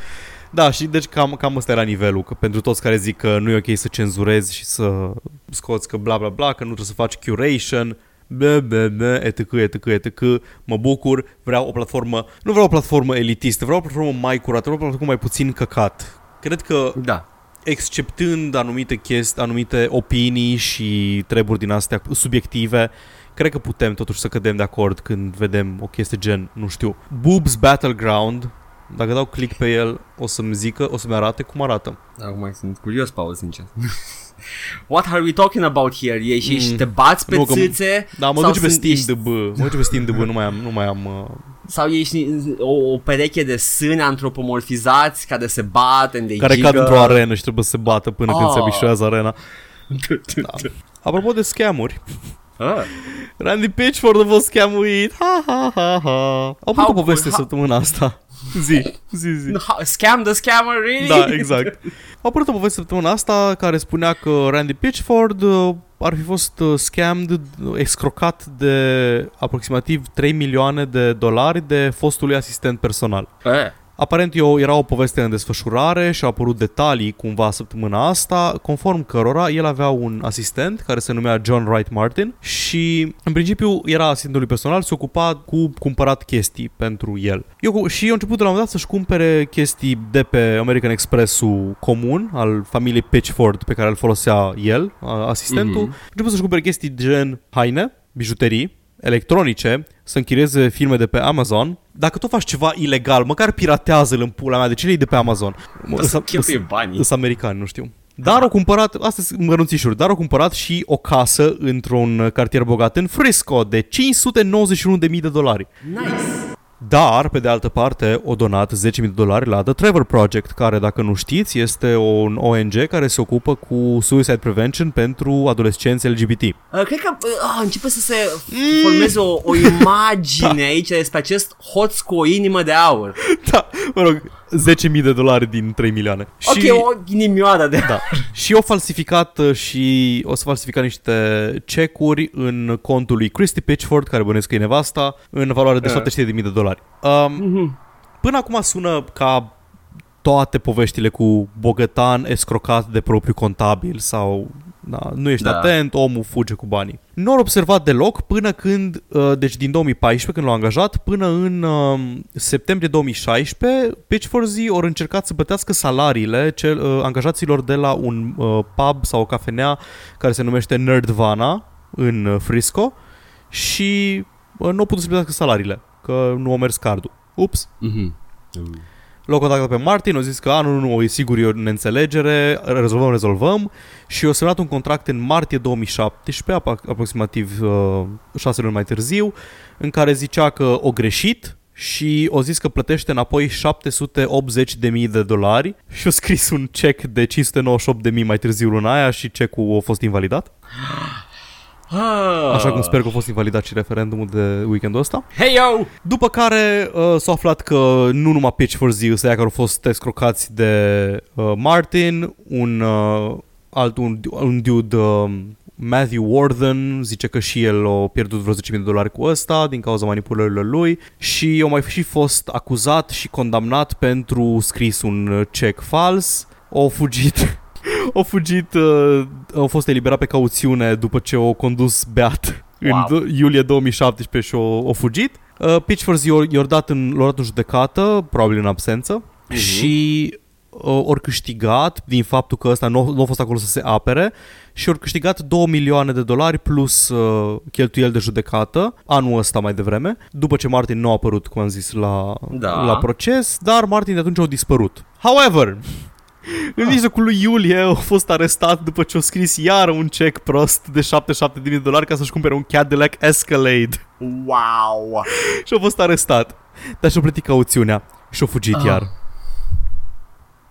Da, și deci cam, cam ăsta era nivelul, că pentru toți care zic că nu e ok să cenzurezi și să scoți că bla bla bla, că nu trebuie să faci curation, bă, bă, bă, etc, etc, etc, mă bucur, vreau o platformă, nu vreau o platformă elitistă, vreau o platformă mai curată, vreau o platformă mai puțin căcat. Cred că Da. Exceptând anumite chestii, anumite opinii și treburi din astea subiective, cred că putem totuși să cădem de acord când vedem o chestie gen, nu știu, Boobs Battleground, dacă dau click pe el, o să-mi zică, o să-mi arate cum arată. Acum sunt curios, Paul, sincer. What are we talking about here? Ești și Mm. te bați pe Nu, că- țâțe? Da, mă sau duce pe sunt- Steam ești- de bă, mă duce pe Steam de bă, nu mai am, nu mai am, uh... Sau ești o, o pereche de sâni antropomorfizați care se bat and they care jiggle? cad într-o arenă și trebuie să se bată până când Ah. se abișuează arena. Da. Apropo de scamuri, Ah. Randy Pitchford a fost scamuit. Ha, ha, ha, ha. Au avut How o poveste could- how- săptămâna asta. Zi, zi, zi. Ha- Scam the scammer, really? Da, exact. A apărut o poveste săptămâna asta care spunea că Randy Pitchford uh, ar fi fost uh, scammed, uh, excrocat de aproximativ 3 milioane de dolari de fostului asistent personal. Eh. Aparent eu, era o poveste în desfășurare și au apărut detalii cumva săptămâna asta, conform cărora el avea un asistent care se numea John Wright Martin și în principiu era asistentul lui personal, se ocupa cu cumpărat chestii pentru el. Eu, și eu început de la un moment dat să-și cumpere chestii de pe American Express-ul comun al familiei Pitchford pe care îl folosea el, a- asistentul. Mhm. A început să-și cumpere chestii gen haine, bijuterii, electronice, să închirieze filme de pe Amazon. Dacă tu faci ceva ilegal, măcar piratează-l în pula mea, de ce le de pe Amazon? O să cheltuie banii. Sunt americani, nu știu. Dar au cumpărat, astea sunt mărunțișuri, dar au cumpărat și o casă într-un cartier bogat în Frisco de 591.000 de dolari. Nice. Dar, pe de altă parte, o donat 10.000 de dolari la The Trevor Project, care, dacă nu știți, este un ONG care se ocupă cu suicide prevention pentru adolescenți LGBT. Uh, cred că uh, începe să se formeze o, o imagine aici despre acest hoț cu o inimă de aur. da, mă rog, 10.000 de dolari din 3 milioane. Ok, o ghinimioară de Da. și o falsificat uh, și o să falsifica niște cecuri în contul lui Christy Pitchford, care bănuiesc că e nevasta, în valoare de Eh. 700.000 de dolari. Um, Mhm. până acum sună ca toate poveștile cu bogătan escrocat de propriu contabil sau da, nu ești Da. atent, omul fuge cu banii. Nu au observat deloc până când, uh, deci din 2014 când l-au angajat, până în uh, septembrie 2016, Pitchforzi au încercat să plătească salariile cel, uh, angajaților de la un uh, pub sau o cafenea care se numește Nerdvana în uh, Frisco și uh, nu au putut să plătească salariile, că nu au mers cardul. Ups. Mhm. L-au contactat pe Martin, au zis că a, nu, nu, nu, e sigur e o neînțelegere, rezolvăm, rezolvăm și au semnat un contract în martie 2017, ap- aproximativ uh, șase luni mai târziu, în care zicea că o greșit și o zis că plătește înapoi 780.000 de dolari și a scris un cec de 598.000 mai târziu luna aia și cecul a fost invalidat. Ah. Așa cum sper că a fost invalidat și referendumul de weekendul ăsta. Hey yo! După care uh, s-a aflat că nu numai Pitch for Z, ăia care au fost escrocați de uh, Martin, un uh, alt un, un dude uh, Matthew Warden zice că și el a pierdut vreo 10.000 de dolari cu ăsta din cauza manipulărilor lui și a mai și fost acuzat și condamnat pentru scris un uh, cec fals. Au fugit au fugit, uh, au fost eliberat pe cauțiune după ce au condus beat Wow. în d- iulie 2017 și au, au fugit. Uh, Pitchfords i-au, i-au dat în, l-au dat în judecată, probabil în absență, Mhm. și uh, ori câștigat din faptul că ăsta nu, nu a fost acolo să se apere și ori câștigat 2 milioane de dolari plus uh, cheltuieli de judecată anul ăsta mai devreme, după ce Martin nu a apărut, cum am zis, la, Da. la proces, dar Martin de atunci a dispărut. However, în mijlocul lui iulie a fost arestat după ce a scris iar un cec prost de 77.000 de dolari ca să-și cumpere un Cadillac Escalade. Wow! Și a fost arestat. Dar și-a plătit cauțiunea și a fugit Ah. iar.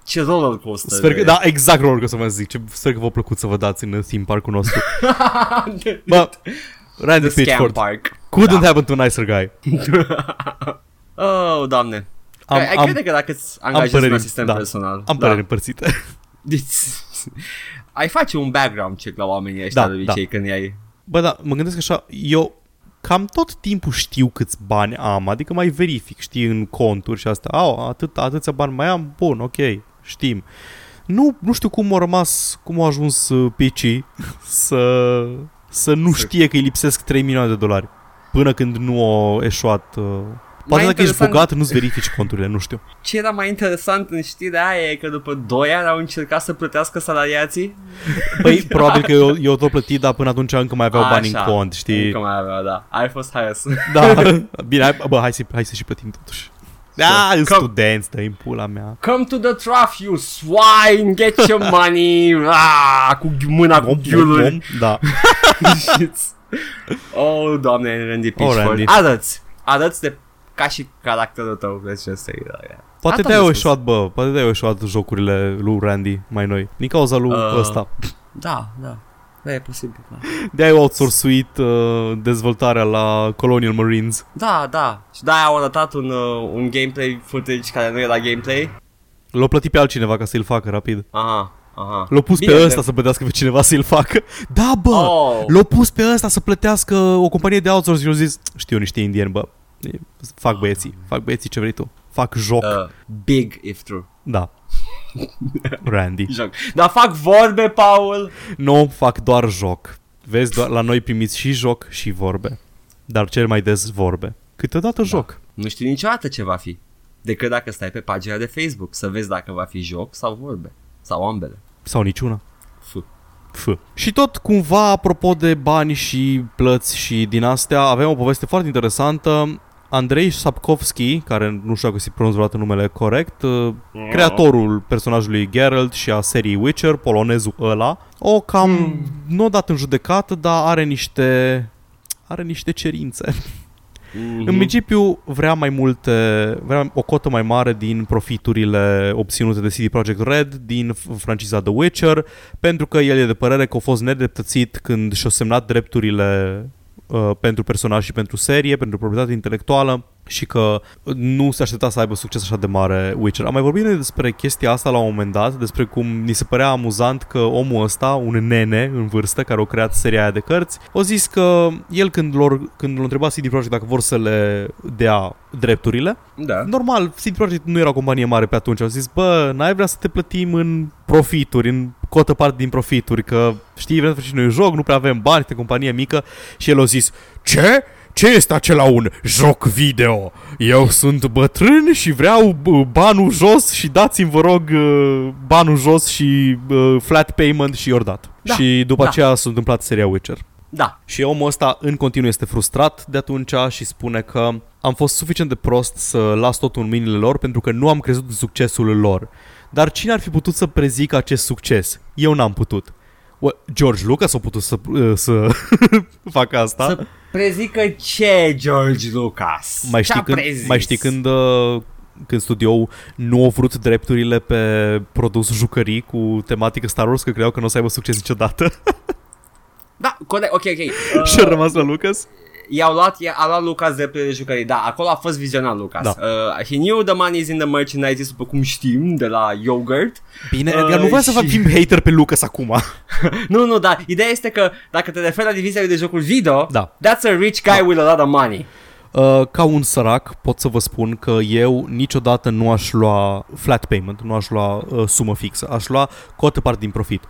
Ce roller coaster. Sper că, da, exact rolul că să vă zic. Ce, sper că v-a plăcut să vă dați în theme park-ul nostru. Bă, Randy The Scam Pitchford. Park. Couldn't Da. happen to a nicer guy. Oh, doamne. Am, Ai am, crede că dacă îți angajezi un păreri- asistent da. personal. am păreri împărțite. Deci, ai face un background check la oamenii ăștia Da, de obicei când i-ai... Bă, da, mă gândesc așa, eu cam tot timpul știu câți bani am, adică mai verific, știi, în conturi și asta. Au, atât, atâția bani mai am, bun, ok, știm. Nu, nu știu cum a rămas, cum a ajuns uh, PC să, să nu Să- știe că îi lipsesc 3 milioane de dolari până când nu a eșuat. Uh, poate Mai dacă ești interesant- bogat, nu-ți verifici conturile, nu știu. Ce era mai interesant în știrea aia e că după 2 ani au încercat să plătească salariații. Păi, probabil că eu, eu tot plătit, dar până atunci încă mai aveau bani în Așa. cont, știi? Încă mai avea, da. Ai fost haios. Da, bine, hai, bă, hai să, hai să și plătim totuși. Da, în Come- studenți, dă în pula mea. Come to the trough, you swine, get your money. Ah, cu mâna cu Om, om, ghiulul. om, Da. oh, doamne, Randy Pitchford. Randy. Arăți. Arăți de ca și caracterul tău. Deci asta e. da, da. Poate Asta de-aia am au spus. eșuat, bă, poate de-aia au eșuat jocurile lui Randy mai noi. Din cauza lui Uh. ăsta. Da, da. Da, e posibil, da. De-aia au outsourcuit uh, dezvoltarea la Colonial Marines. Da, da. Și de-aia au arătat un, uh, un gameplay footage care nu era gameplay. L-au plătit pe altcineva ca să-l facă rapid. Aha, aha. L-au pus Bine, pe de- ăsta să plătească pe cineva să-l facă. Da, bă! Oh. L-au pus pe ăsta să plătească o companie de outsourcing și au zis, știu niște indieni, bă, e- fac băieții, fac băieții ce vrei tu. Fac joc. Uh, big if true. Da. Randy. Joc. Dar fac vorbe, Paul. Nu, fac doar joc. Vezi, doar, la noi primiți și joc și vorbe. Dar cel mai des vorbe. Câteodată joc. Nu știu niciodată ce va fi. Decât dacă stai pe pagina de Facebook să vezi dacă va fi joc sau vorbe. Sau ambele. Sau niciuna. F. F. Și tot cumva, apropo de bani și plăți și din astea, avem o poveste foarte interesantă. Andrei Sapkowski, care nu știu dacă se pronunță vreodată numele corect, uh, creatorul personajului Geralt și a seriei Witcher, polonezul ăla, o cam Hmm. nu o dat în judecată, dar are niște are niște cerințe. Mm-hmm. În principiu vrea mai multe, vrea o cotă mai mare din profiturile obținute de CD Projekt Red din f- franciza The Witcher, pentru că el e de părere că a fost nedreptățit când și-a semnat drepturile uh, pentru personaj și pentru serie, pentru proprietate intelectuală și că nu se aștepta să aibă succes așa de mare Witcher. Am mai vorbit noi despre chestia asta la un moment dat, despre cum ni se părea amuzant că omul ăsta, un nene în vârstă care a creat seria aia de cărți, a zis că el când, lor, când l-a întrebat CD Projekt dacă vor să le dea drepturile, Da. normal, CD Projekt nu era o companie mare pe atunci, au zis, bă, n-ai vrea să te plătim în profituri, în cotă parte din profituri, că știi, vrem să facem noi un joc, nu prea avem bani, este companie mică și el a zis, ce? Ce este acela un joc video? Eu sunt bătrân și vreau bă, banul jos și dați-mi, vă rog, uh, banul jos și uh, flat payment și ori dat. Da, Și după da. aceea s-a întâmplat seria Witcher. Da. Și omul ăsta în continuu este frustrat de atunci și spune că am fost suficient de prost să las totul în mâinile lor pentru că nu am crezut în succesul lor. Dar cine ar fi putut să prezică acest succes? Eu n-am putut. Ua, George Lucas a putut să, uh, să facă asta. Să prezică ce George Lucas? mai, Ce-a știi când, prezis? mai știi când, uh, când studioul nu a vrut drepturile pe produs jucării cu tematică Star Wars că credeau că nu o să aibă succes niciodată Da, corect, ok, ok. Uh, și a rămas la Lucas? I-au luat, i-a, a luat Lucas drepturile de jucării. Da, acolo a fost vizionat Lucas. Da. Uh, he knew the money is in the merchandise, după cum știm, de la Yogurt. Bine, Uh, uh, nu vreau să fac și- film hater pe Lucas acum. nu, nu, dar ideea este că dacă te referi la divizia de jocuri video, Da. that's a rich guy with a lot of money. Uh, ca un sărac pot să vă spun că eu niciodată nu aș lua flat payment, nu aș lua uh, sumă fixă, aș lua cotă parte din profit.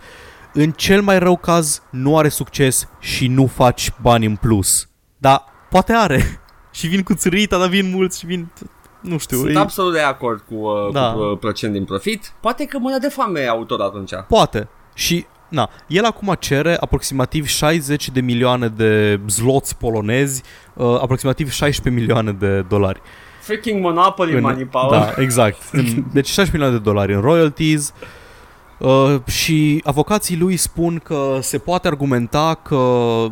În cel mai rău caz nu are succes și nu faci bani în plus. Dar poate are. și vin cu țărita, dar vin mulți și vin... Nu știu. Sunt e- absolut de acord cu, uh, Da. cu uh, procent din profit. Poate că mână de foame autor atunci. Poate. Și, na, el acum cere aproximativ 60 de milioane de zloți polonezi, uh, aproximativ 16 milioane de dolari. Freaking Monopoly În- money, Paul. Da, exact. În, deci 16 milioane de dolari în royalties. Uh, și avocații lui spun că se poate argumenta că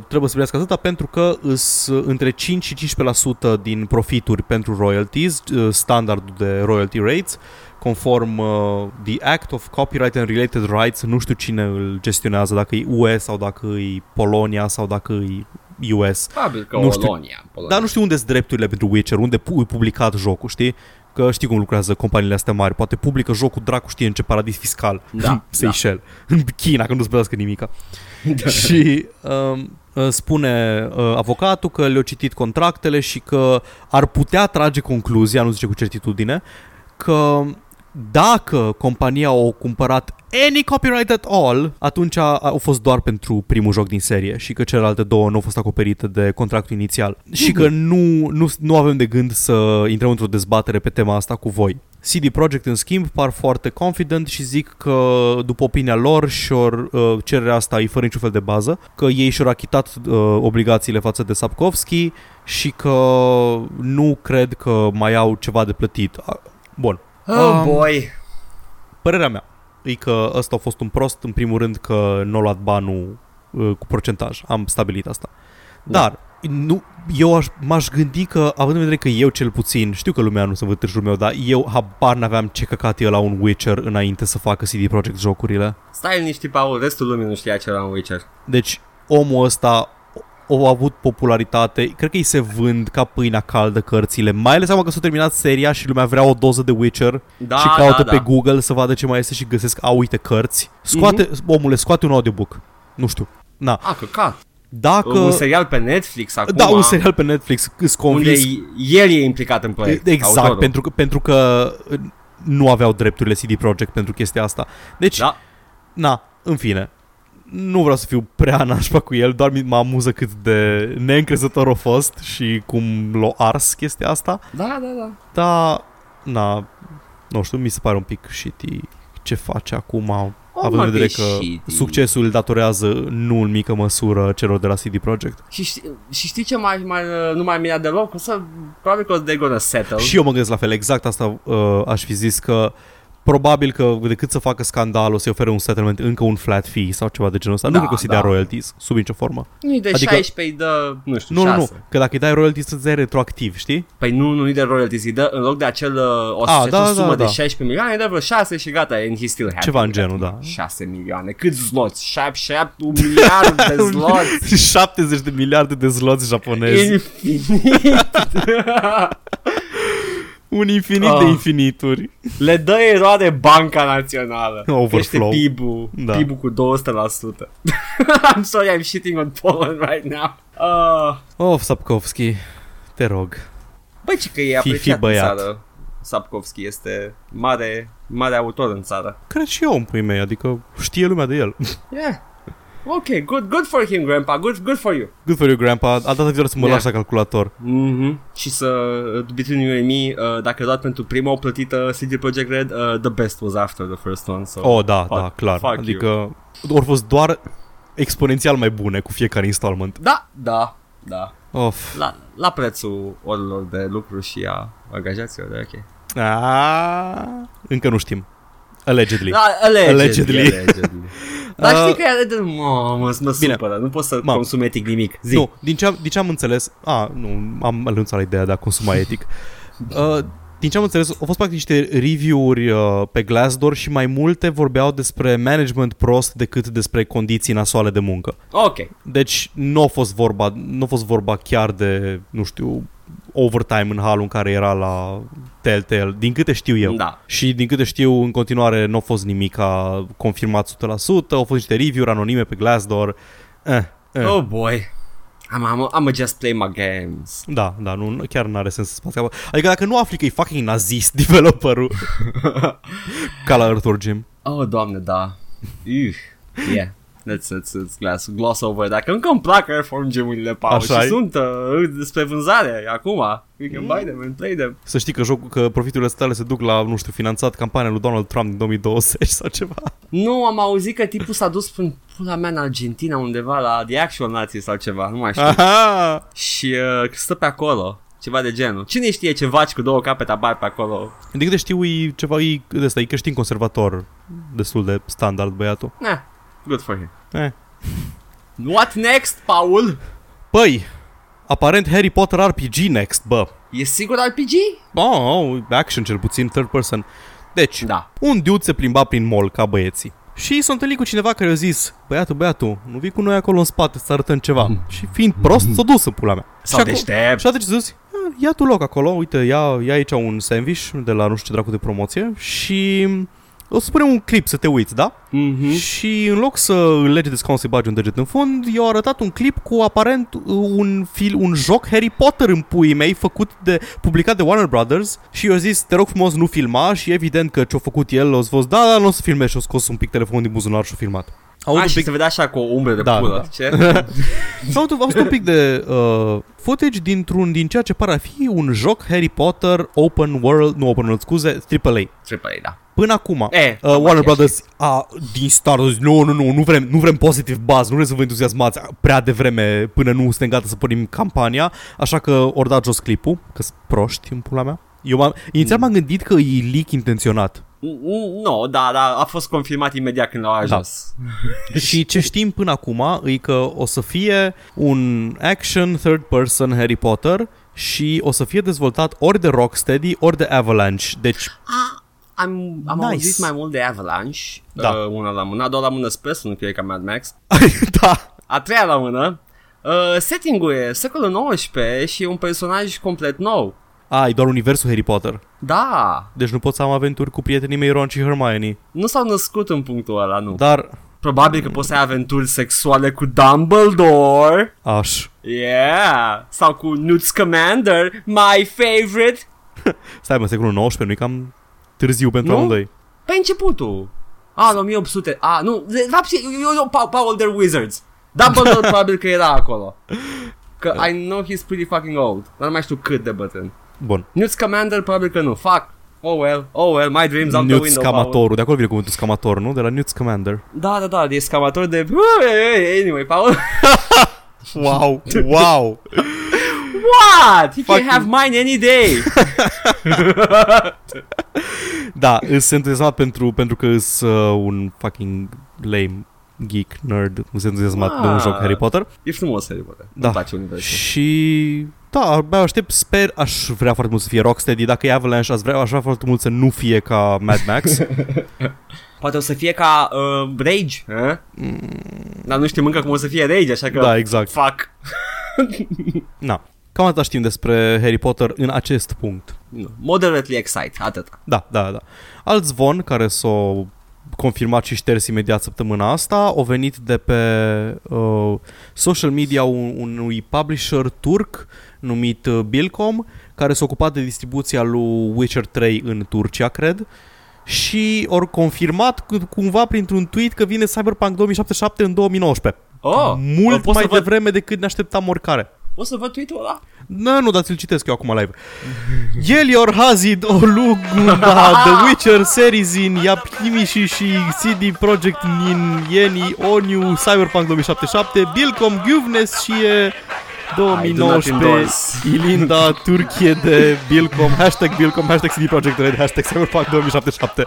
trebuie să primească atâta pentru că îs între 5 și 15% din profituri pentru royalties, uh, standardul de royalty rates, conform uh, The Act of Copyright and Related Rights, nu știu cine îl gestionează, dacă e UE sau dacă e Polonia sau dacă e US. Probabil că Nu știu. Polonia. Polonia. Dar nu știu unde sunt drepturile pentru Witcher, unde pu- e publicat jocul, știi? Că știi cum lucrează companiile astea mari. Poate publică jocul dracu știe în ce paradis fiscal. Da, în Seychelles. În China, când nu-ți plătească nimica. și um, uh, spune uh, avocatul că le-a citit contractele și că ar putea trage concluzia, nu zice cu certitudine, că dacă compania a cumpărat any copyright at all, atunci a, au fost doar pentru primul joc din serie și că celelalte două nu au fost acoperite de contractul inițial. Și că nu, nu, nu avem de gând să intrăm într-o dezbatere pe tema asta cu voi. CD Projekt, în schimb, par foarte confident și zic că, după opinia lor, și-or, uh, cererea asta e fără niciun fel de bază, că ei și-au achitat uh, obligațiile față de Sapkowski și că nu cred că mai au ceva de plătit. A- Bun, Oh Um, boy. Părerea mea e că ăsta a fost un prost, în primul rând că nu a luat banul uh, cu procentaj. Am stabilit asta. Da. Dar nu, eu aș, m-aș gândi că, având în vedere că eu cel puțin, știu că lumea nu se văd târjul meu, dar eu habar n-aveam ce căcat e la un Witcher înainte să facă CD Projekt jocurile. Stai liniștit, Paul, restul lumii nu știa ce era un Witcher. Deci omul ăsta au avut popularitate, cred că îi se vând ca pâinea caldă cărțile, mai ales acum că s-a terminat seria și lumea vrea o doză de Witcher Da, și caută da, pe da. Google să vadă ce mai este și găsesc, a, uite, cărți. Scoate, Mhm. omule, scoate un audiobook. Nu știu. Na, A, căcat. dacă... Un serial pe Netflix acum. da, un serial pe Netflix, îți Unde convins. el e implicat în proiect. Exact, autorul. pentru că, pentru că nu aveau drepturile CD Projekt pentru chestia asta. Deci, Da. na, în fine, nu vreau să fiu prea nașpa cu el, doar mi- mă amuză cât de neîncrezător a fost și cum l-a ars chestia asta. Da, da, da. Dar, na, nu știu, mi se pare un pic shitty ce face acum, având mă, în vedere că că e shitty. succesul îl datorează nu în mică măsură celor de la CD Projekt. Și știi, și știi ce mai, mai, nu mai mira deloc? O să, probabil că they're gonna settle. Și eu mă gândesc la fel, exact asta uh, aș fi zis că probabil că decât să facă scandal o să-i ofere un settlement, încă un flat fee sau ceva de genul ăsta. Da, nu cred că o să-i dea da. royalties, sub nicio formă. Nu-i de Adică- 16, îi dă, nu știu, Nu, nu, 6. nu, că dacă îi dai royalties să-ți dai retroactiv, știi? Păi nu, nu-i de royalties, îi dă, în loc de acel, uh, o A, să da, sumă da, de da. 16 milioane, îi dă vreo 6 și gata, and he's still happy. Ceva în with genul, that. da. 6 milioane, cât zloți? 7, 7, un miliard de zloți. 70 de miliarde de zloți japonezi. Infinit. Un infinit Ah. de infinituri. Le dă eroare Banca Națională. Overflow. Crește PIB-ul, Da. PIB-ul cu 200%. I'm sorry, I'm shitting on Poland right now. Uh, Of, Sapkowski, te rog. băi, ce că e Fi- fi apreciat în băiat. țară. Sapkowski este mare, mare autor în țară. Cred și eu în pui mei, adică știe lumea de el. Yeah. Ok, good, good for him, grandpa. Good, good for you. Good for you, grandpa. A dat viitor să mă Yeah. lași la calculator. Mhm. Și să, uh, between you and me, uh, dacă doar pentru prima o plătită CD Projekt Red, uh, the best was after the first one. So. Oh, da, fuck- da, clar. fuck Adică au fost doar exponențial mai bune cu fiecare installment. Da, da, da. Of. La, la prețul orilor de lucru și a angajaților, de ok. Ah, încă nu știm. Allegedly. Da, allegedly. Allegedly. allegedly. Dar Uh, știi că e de... Mă, mă, mă Bine. supără, nu pot să Mă. consum etic nimic. Zi. Nu, din ce, am, din ce am înțeles... A, nu, am renunțat la ideea de a consuma etic. Uh, din ce am înțeles, au fost practic niște review-uri uh, pe Glassdoor și mai multe vorbeau despre management prost decât despre condiții nasoale de muncă. Ok. Deci nu a fost vorba, nu a fost vorba chiar de, nu știu, overtime în halul în care era la Telltale, din câte știu eu. Da. Și din câte știu, în continuare nu a fost nimic a confirmat 100%, au fost niște review-uri anonime pe Glassdoor. Eh, eh. Oh boy. I'm, I'm, I'm just play my games. Da, da, nu, chiar nu are sens să spați capăt. Adică dacă nu afli că e fucking nazist developerul ca la Earthworm Jim. Oh, doamne, da. Ugh. Yeah. Let's, let's, let's gloss, gloss over. Dacă încă îmi plac Airform gemurile, Paul, Așa-i? și sunt uh, despre vânzare acum. We can buy them and play them. Să știi că jocul, că profiturile tale se duc la, nu știu, finanțat campania lui Donald Trump din 2020 sau ceva. Nu, am auzit că tipul s-a dus până pula mea în Argentina undeva la The Actual Nazi sau ceva, nu mai știu. Aha! Și uh, stă pe acolo. ceva de genul. Cine știe ce vaci cu două capete apar pe acolo? De câte știu, e ceva, e, de ăsta, e creștin conservator, destul de standard băiatul. Eh, good for him. Eh. What next, Paul? Păi, aparent Harry Potter RPG next, bă. E sigur RPG? Oh, oh, action cel puțin, third person. Deci, Da. un dude se plimba prin mall ca băieții. Și s-a întâlnit cu cineva care a zis Băiatul, băiatul, nu vii cu noi acolo în spate să arătăm ceva Și fiind prost, s-a dus în pula mea Sau și acum- deștept. Și atunci s-a zis "Ah, Ia tu loc acolo, uite, ia, ia aici un sandwich De la nu știu ce dracu de promoție Și o să punem un clip să te uiți, da? Mhm. Și în loc să îl lege de scaun să-i bagi un deget în fund, i-au arătat un clip cu aparent un, fil, un joc Harry Potter în puii mei, făcut de, publicat de Warner Brothers și i-au zis, te rog frumos, nu filma și evident că ce-a făcut el, o să fost, da, da, nu o să filmezi și a scos un pic telefonul din buzunar și a filmat. Au A, un și pic, se vedea așa cu o umbră de Da, pulă. da. Ce? s-au au văzut un pic de uh, footage dintr-un, din ceea ce pare a fi un joc Harry Potter Open World, nu Open World, scuze, AAA. Triple A, da. Până acum, E, uh, Warner Brothers a, din start a zis, nu, nu, nu, nu vrem, nu vrem positive buzz, nu vrem să vă entuziasmați prea devreme până nu suntem gata să pornim campania, așa că ori dat jos clipul, că sunt proști în pula mea. Eu m-am, inițial m-am gândit că e leak intenționat. Nu, da, da, a fost confirmat imediat când l-au ajuns. Și ce știm până acum e că o să fie un action third person Harry Potter și o să fie dezvoltat ori de Rocksteady, ori de Avalanche. Deci, Am, am Nice. auzit mai mult de Avalanche, Da. uh, una la mână, a doua la mână sper să nu fie ca Mad Max. da, A treia la mână, uh, setting-ul e secolul XIX și e un personaj complet nou. A, e doar universul Harry Potter. Da, Deci nu pot să am aventuri cu prietenii mei Ron și Hermione. nu s-au născut în punctul ăla, nu. Dar, Probabil că poți să ai aventuri sexuale cu Dumbledore. aș. Yeah! Sau cu Newt Scamander, my favorite. Stai mă, secolul XIX, nu-i cam târziu pentru Nu? amândoi. Pe începutul. A, în 1800. A, nu, de fapt, eu, eu, eu Pa- Paul the Wizards. Dumbledore probabil că era acolo. Că I know he's pretty fucking old. Dar nu mai știu cât de bătrân. Bun. Newt Scamander probabil că nu. Fuck. Oh well, oh well, my dreams out the Newt window. Paul. Scamatorul, de acolo vine cuvântul scamator, nu? De la Newt Scamander. Da, da, da, e scamator de... Anyway, Paul. Wow, wow. What? He can Fucking- have mine any day. Da, îs entuziasmat pentru, pentru că îs uh, un fucking lame geek nerd, îs entuziasmat de un Ah. joc Harry Potter. e frumos Harry Potter. Da. Îmi place universul. Și da, abia aștept, sper, aș vrea foarte mult să fie Rocksteady. Dacă e Avalanche, aș vrea, aș vrea foarte mult să nu fie ca Mad Max. Poate o să fie ca uh, Rage, eh? Dar nu știm încă cum o să fie Rage, așa că... da, exact. Fuck. Na. Cam atâta știm despre Harry Potter în acest punct. Nu, Moderately excited, atât. Da, da, da. Alt zvon care s-o confirmat și șters imediat săptămâna asta, au venit de pe uh, social media un, unui publisher turc numit uh, Bilcom, care s-a ocupat de distribuția lui Witcher 3 în Turcia, cred, și au confirmat cu- cumva printr-un tweet că vine Cyberpunk 2077 în 2019. Oh, Mult pot mai să văd, devreme decât ne așteptam oricare. Pot să văd tweet-ul ăla? Nu, nu, dar ți-l citesc eu acum live. Gelior Hazid Oluguna The Witcher series in Yapkimishi și CD Projekt nin Yeni Oniu Cyberpunk 2077 Bilcom Guvnes și e Și do not 2019 endorse. Ilinda Turcie de Bilcom Hashtag Bilcom Hashtag CD Projekt Red Hashtag Cyberpunk 2077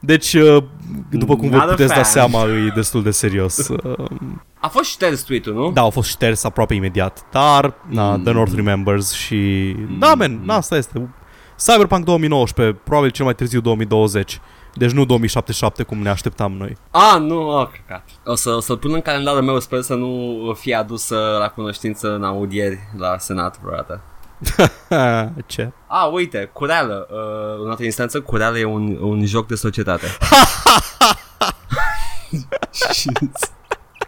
Deci, uh, după cum vă Not a puteți da fan. seama, e destul de serios. Uh, A fost șters tweet-ul, nu? da, au fost șters aproape imediat, dar na, Mm. The North Remembers și... Da, man, na, asta este. Cyberpunk 2019, probabil cel mai târziu 2020. Deci nu 2077 cum ne așteptam noi. Ah, nu, oh, căcat. O, să, o să-l pun în calendarul meu, sper să nu fie adus uh, la cunoștință în audieri la Senat vreodată. Ce? Ah, uite, Cureală. Uh, în altă instanță, Cureală e un, un joc de societate.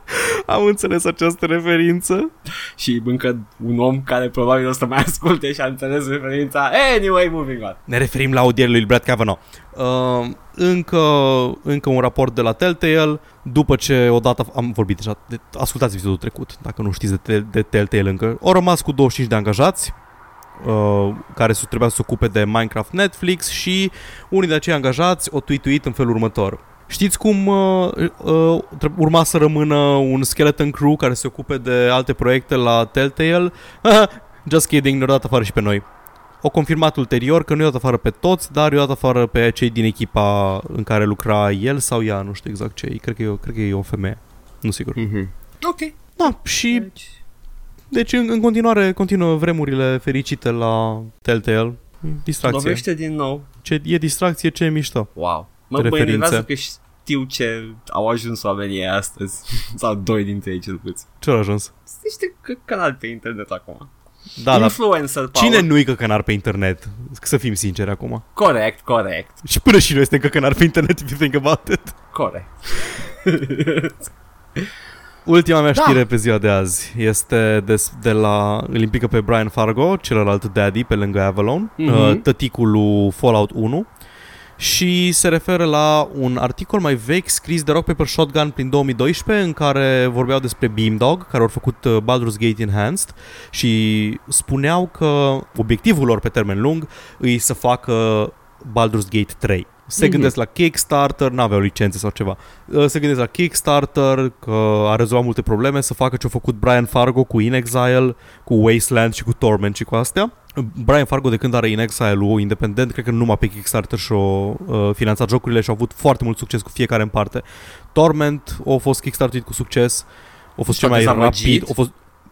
și, Am înțeles această referință. și încă un om care probabil o să mai asculte și a înțeles referința. Anyway, moving on. Ne referim la audierile lui Brad Kavanaugh. Uh, încă, încă un raport de la Telltale, după ce odată am vorbit deja, de, ascultați episodul trecut, dacă nu știți de, Tel- de Telltale încă, au rămas cu 25 de angajați, uh, care se trebuia să se ocupe de Minecraft Netflix și unii de acei angajați au tweetuit în felul următor. Știți cum uh, uh, tre- urma să rămână un skeleton crew care se ocupe de alte proiecte la Telltale? Just kidding, ne-au dat afară și pe noi. O confirmat ulterior că nu i-au dat afară pe toți, dar i-au dat afară pe cei din echipa în care lucra el sau ea, nu știu exact ce e. Cred că e o, cred că e o femeie. Nu sigur. Mhm. Ok. Da, și Deci, deci în, în continuare continuă vremurile fericite la Telltale. Distracție. lovește din nou. Ce, e distracție, ce e mișto. Wow. Mă, mă Referințe. enervează că știu ce au ajuns oamenii ăia astăzi. Sau doi dintre ei cel puțin. Ce a ajuns? Sunt niște c- canali pe internet acum. Da, dar Influencer cine power. nu-i căcănar pe internet? Să fim sinceri acum. Corect, corect, Și până și noi suntem căcănar pe internet, if you think about it. corect. Ultima mea Da. știre pe ziua de azi este des, de la, îl implică pe Brian Fargo, celălalt daddy pe lângă Avalon, Mhm. uh, tăticul lui Fallout 1 și se referă la un articol mai vechi scris de Rock Paper Shotgun prin 2012 în care vorbeau despre Beamdog, care au făcut uh, Baldur's Gate Enhanced și spuneau că obiectivul lor pe termen lung îi să facă Baldur's Gate 3. Se Mhm. gândesc la Kickstarter, n-aveau licențe sau ceva. Uh, Se gândesc la Kickstarter, că a rezolvat multe probleme, să facă ce a făcut Brian Fargo cu In Exile, cu Wasteland și cu Torment și cu astea. Brian Fargo de când are In Exile-ul independent, cred că numai pe Kickstarter și-a uh, finanțat jocurile și a avut foarte mult succes cu fiecare în parte. Torment a fost Kickstarter cu succes, a fost S-a cel mai dezamăgit? rapid, a fost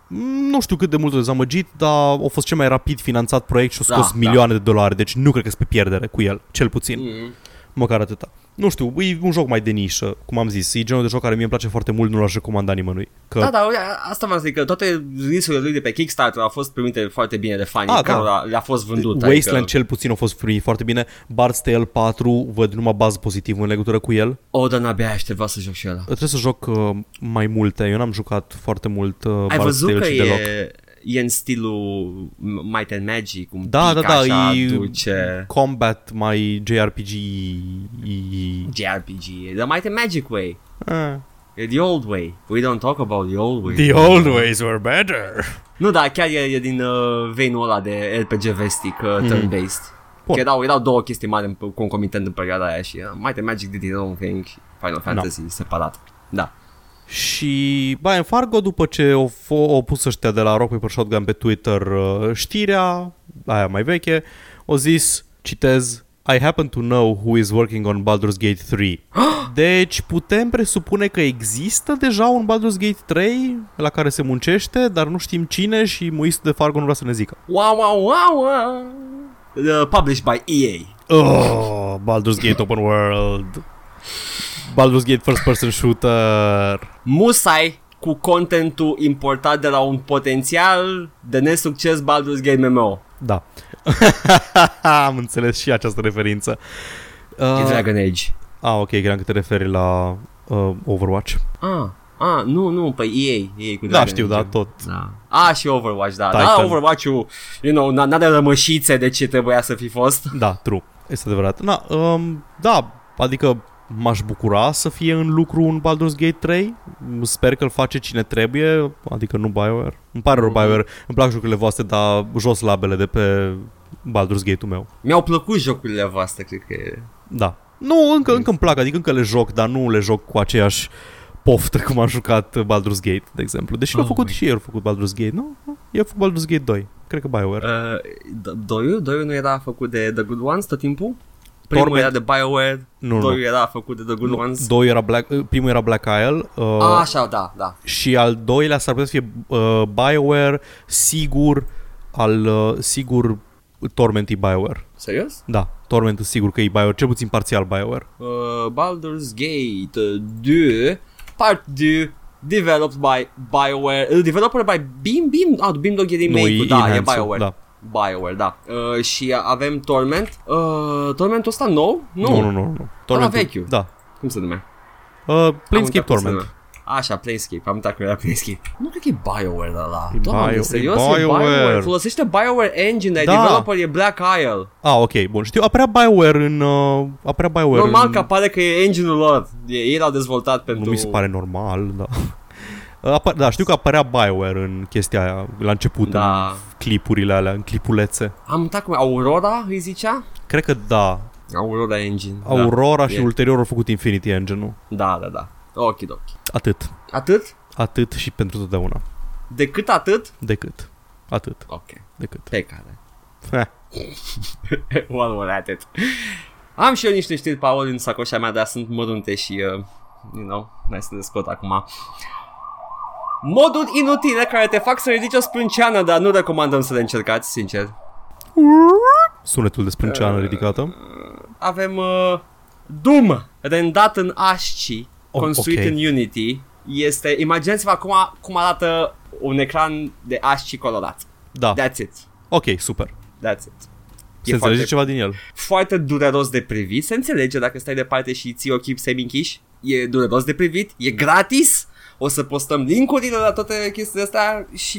Mm, nu știu cât de mult a dezamăgit, dar a fost cel mai rapid finanțat proiect și a scos Da, milioane de dolari, deci nu cred că sunt pe pierdere cu el, cel puțin. Mm. Măcar atâta. Nu știu, e un joc mai de nișă, cum am zis. E genul de joc care mie îmi place foarte mult, nu l-aș recomanda nimănui. Că Da, da, uite, asta v-am zis că toate release-urile lui de pe Kickstarter au fost primite foarte bine de fani, Ah, ah, da. cărora le-a fost vândut. Wasteland adică, cel puțin a fost primit foarte bine. Bard's Tale 4, văd numai baz pozitiv în legătură cu el. o, dar n-abia aștepta să joc și ăla. Trebuie să joc uh, mai multe. Eu n-am jucat foarte mult uh, Ai Bard's văzut Tale că și deloc. E, e în stilul Might and Magic, cum Da, pică da, da, așa, e- duce Combat mai JRPG JRPG. E the Might and Magic way. uh, E the old way. We don't talk about the old way. The old ways were better. Nu, da, chiar e, e din uh, veinul ăla de RPG vestic, uh, turn-based. Bun. Că erau, erau două chestii mari în- concomitent în perioada aia și uh, Might and Magic did its own thing și Final Fantasy separat. Da. Și Brian Fargo, după ce au, f- au pus ăștia de la Rock Paper Shotgun pe Twitter uh, știrea, aia mai veche, au zis, citez, I happen to know who is working on Baldur's Gate 3. Deci putem presupune că există deja un Baldur's Gate 3 la care se muncește, dar nu știm cine și muistul de Fargo nu vrea să ne zică. Wow, wow, wow, wow. Uh, published by EA. Oh, Baldur's Gate Open World. Baldur's Gate First Person Shooter. Musai cu contentul importat de la un potențial de nesucces Baldur's Gate MMO. Da. Am înțeles și această referință. E Uh, Dragon Age. ah, ok, credeam că te referi la uh, Overwatch. Ah, ah, nu, nu, pe EA. EA cu Da, Dragon știu, Age. da, tot. Da. A, și Overwatch, da. Titan. Da, Overwatch-ul, you know, n- n-are rămășițe de ce trebuia să fi fost. Da, true. Este adevărat. Na, um, da, adică m-aș bucura să fie în lucru un Baldur's Gate 3. Sper că îl face cine trebuie, adică nu BioWare. Îmi pare rău Mhm. BioWare, îmi plac jocurile voastre, dar jos labele de pe Baldur's Gate-ul meu. Mi-au plăcut jocurile voastre, cred că e. Da. Nu, încă, încă îmi plac, adică încă le joc, dar nu le joc cu aceeași poftă cum am jucat Baldur's Gate, de exemplu. Deși l-au Oh făcut my și ei, au făcut Baldur's Gate, nu? Eu au făcut Baldur's Gate 2, cred că BioWare. Uh, d- doiul, doiul nu era făcut de The Good Ones tot timpul? Primul Torment. era de BioWare, nu, doiul nu. era făcut de The Good Ones. Doi era Black, uh, primul era Black Isle uh, A, așa, da, da. și al doilea s-ar putea să fie uh, BioWare, sigur, al uh, sigur Torment e BioWare. Serios? Da, Torment e sigur că e BioWare, cel puțin parțial BioWare. Uh, Baldur's Gate uh, 2, Part 2, developed by BioWare, uh, developed by Beam, Beam, ah, Beam Dog e remake da, e Enhanced-ul, BioWare. Da. BioWare, da. Uh, și avem Torment. Uh, Tormentul ăsta nou? Nu. Nu, nu, nu. nu. Tormentul- vechiul. Da. Cum se numea? Uh, Am Planescape uitat cum se Torment. numea. Așa, Planescape, am uitat că era Planescape. Nu cred că e BioWare ăla. E Doamne, Bio- e serios, e BioWare. BioWare. Folosește BioWare Engine, dar Da. developer e Black Isle. Ah, ok, bun. Știu, apărea BioWare în... Uh, apărea BioWare Normal în... că apare că e engine-ul lor. E- Ei l-au dezvoltat pentru... Nu mi se pare normal, da. Apa- da, știu că apărea BioWare în chestia aia, la început, Da. în clipurile alea, în clipulețe. Am uitat cum e. Aurora îi zicea? Cred că da. Aurora Engine. Aurora și e. ulterior au făcut Infinity Engine-ul. Da, da, da. Ok, ok. Atât. Atât? Atât și pentru totdeauna. Decât atât? Decât. Atât. Ok, Decât. pe care. Heh. One more at it. Am și eu niște știri, Paul, în sacoșa mea, dar sunt mărunte și, uh, you know, mai să le scot acum. Moduri inutile care te fac să ridici o sprânceană, dar nu recomandăm să le încercați, sincer. Sunetul de sprânceană ridicată. Avem uh, Doom, rendat în ASCII, Oh, construit ok. în Unity. Este, imaginați-vă acum cum arată un ecran de ASCII colorat. Da. That's it. Ok, super. That's it. Se înțelege ceva din el. foarte dureros de privit, se înțelege dacă stai departe și ții ochii semi-închiși, e dureros de privit, e gratis, o să postăm link-urile la toate chestiile astea și...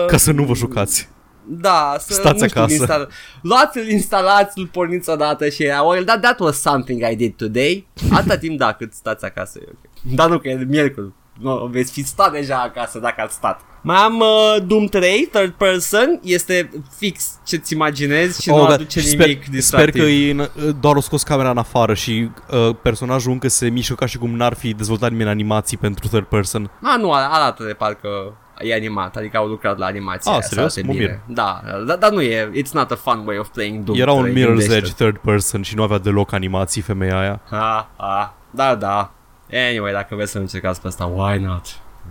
Uh, Ca să nu vă jucați. da, să Stați nu știu, acasă. Instala- luați-l, instalați, îl porniți odată și era, well, that, that was something I did today. Atâta timp, da, cât stați acasă e ok. Dar nu că e miercuri. Nu, veți fi stat deja acasă dacă ați stat. Mai am uh, Doom 3, third person, este fix ce-ți imaginezi și Oh, nu God. aduce Și nimic sper, distractiv. sper că e în, doar o scos camera în afară și uh, personajul încă se mișcă ca și cum n-ar fi dezvoltat nimeni animații pentru third person. A, nu, arată de parcă e animat, adică au lucrat la animația Ah, aia, să serios? arate Mă bine. mir. Da, dar da, nu e, it's not a fun way of playing Doom. Era un 3, Mirror's gândește-te. Edge third person și nu avea deloc animații femeia aia. Ha, ha, da, da. Anyway, dacă vreți să încercați pe asta, why not?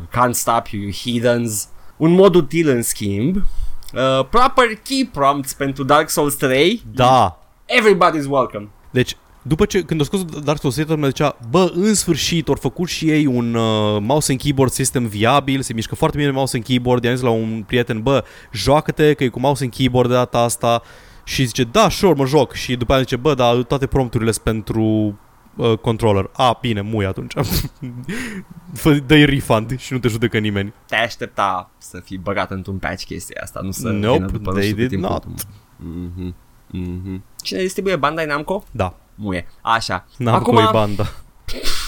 Can't stop you, you heathens. Un mod util, în schimb, uh, proper key prompts pentru Dark Souls 3, Da. everybody's welcome. Deci, după ce, când a scos Dark Souls 3, mă zicea, bă, în sfârșit, au făcut și ei un uh, mouse and keyboard system viabil, se mișcă foarte bine mouse and keyboard, i-am zis la un prieten, bă, joacă-te că e cu mouse and keyboard de data asta și zice, da, sure, mă joc și după aia zice, bă, dar toate prompturile sunt pentru uh, controller. A, bine, mui atunci. Fă, dă-i refund și nu te judecă nimeni. Te aștepta să fii băgat într-un patch chestia asta, nu să Nope, vină după nu they știu cât did timp not. ultimul. Mhm, mhm. Cine distribuie Bandai Namco? Da, Muie. Așa. n-am Acum, Acum... banda.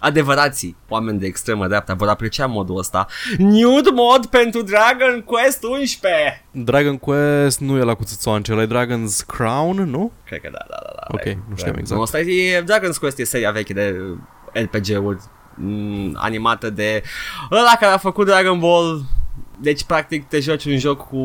adevărații oameni de extremă dreapta vor aprecia modul ăsta. Nude mod pentru Dragon Quest 11! Dragon Quest nu e la cuțățoance, ăla e Dragon's Crown, nu? Cred că da, da, da. da Ok, E- nu știam e- exact. Nu, asta e, Dragon's Quest e seria veche de uh, RPG-uri mm, animată de ăla care a făcut Dragon Ball. Deci, practic, te joci un joc cu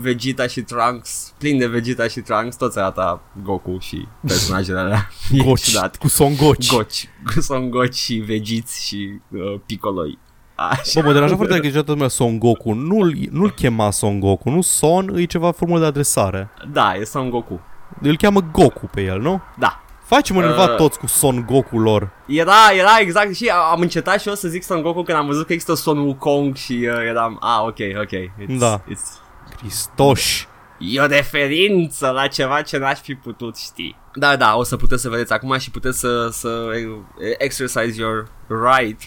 Vegeta și Trunks, plin de Vegeta și Trunks, toți arată Goku și personajele alea. E Goci, ciudat. cu Son Goci. Goci. Son Goci și Vegiți și uh, Piccolo. Așa. Bă, mă deranja foarte tare că zicea toată lumea Son Goku. Nu-l, nu-l chema Son Goku, nu Son, e ceva formulă de adresare. Da, e Son Goku. Îl cheamă Goku pe el, nu? Da. Facem uh... Uh. toți cu Son Goku lor. Era, era exact și am încetat și eu să zic Son Goku când am văzut că există Son Wukong și uh, eram, ah, ok, ok. It's, Da. It's, Cristoși. e o referință la ceva ce n-aș fi putut ști. Da, da, o să puteți să vedeți acum și puteți să, să exercise your right.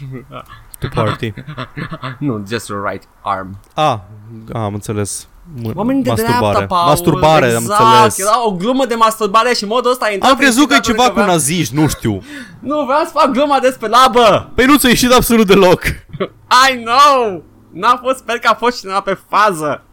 To party. nu, just your right arm. A, a, am înțeles. M- Oamenii de masturbare. dreapta, Paul. masturbare, exact, am înțeles. Era o glumă de masturbare și modul ăsta a intrat Am crezut că e în ceva cu vreau- naziști, nu știu. Nu, vreau să fac gluma despre labă. Păi nu ți-a ieșit absolut deloc. I know! N-a fost, sper că a fost cineva pe fază.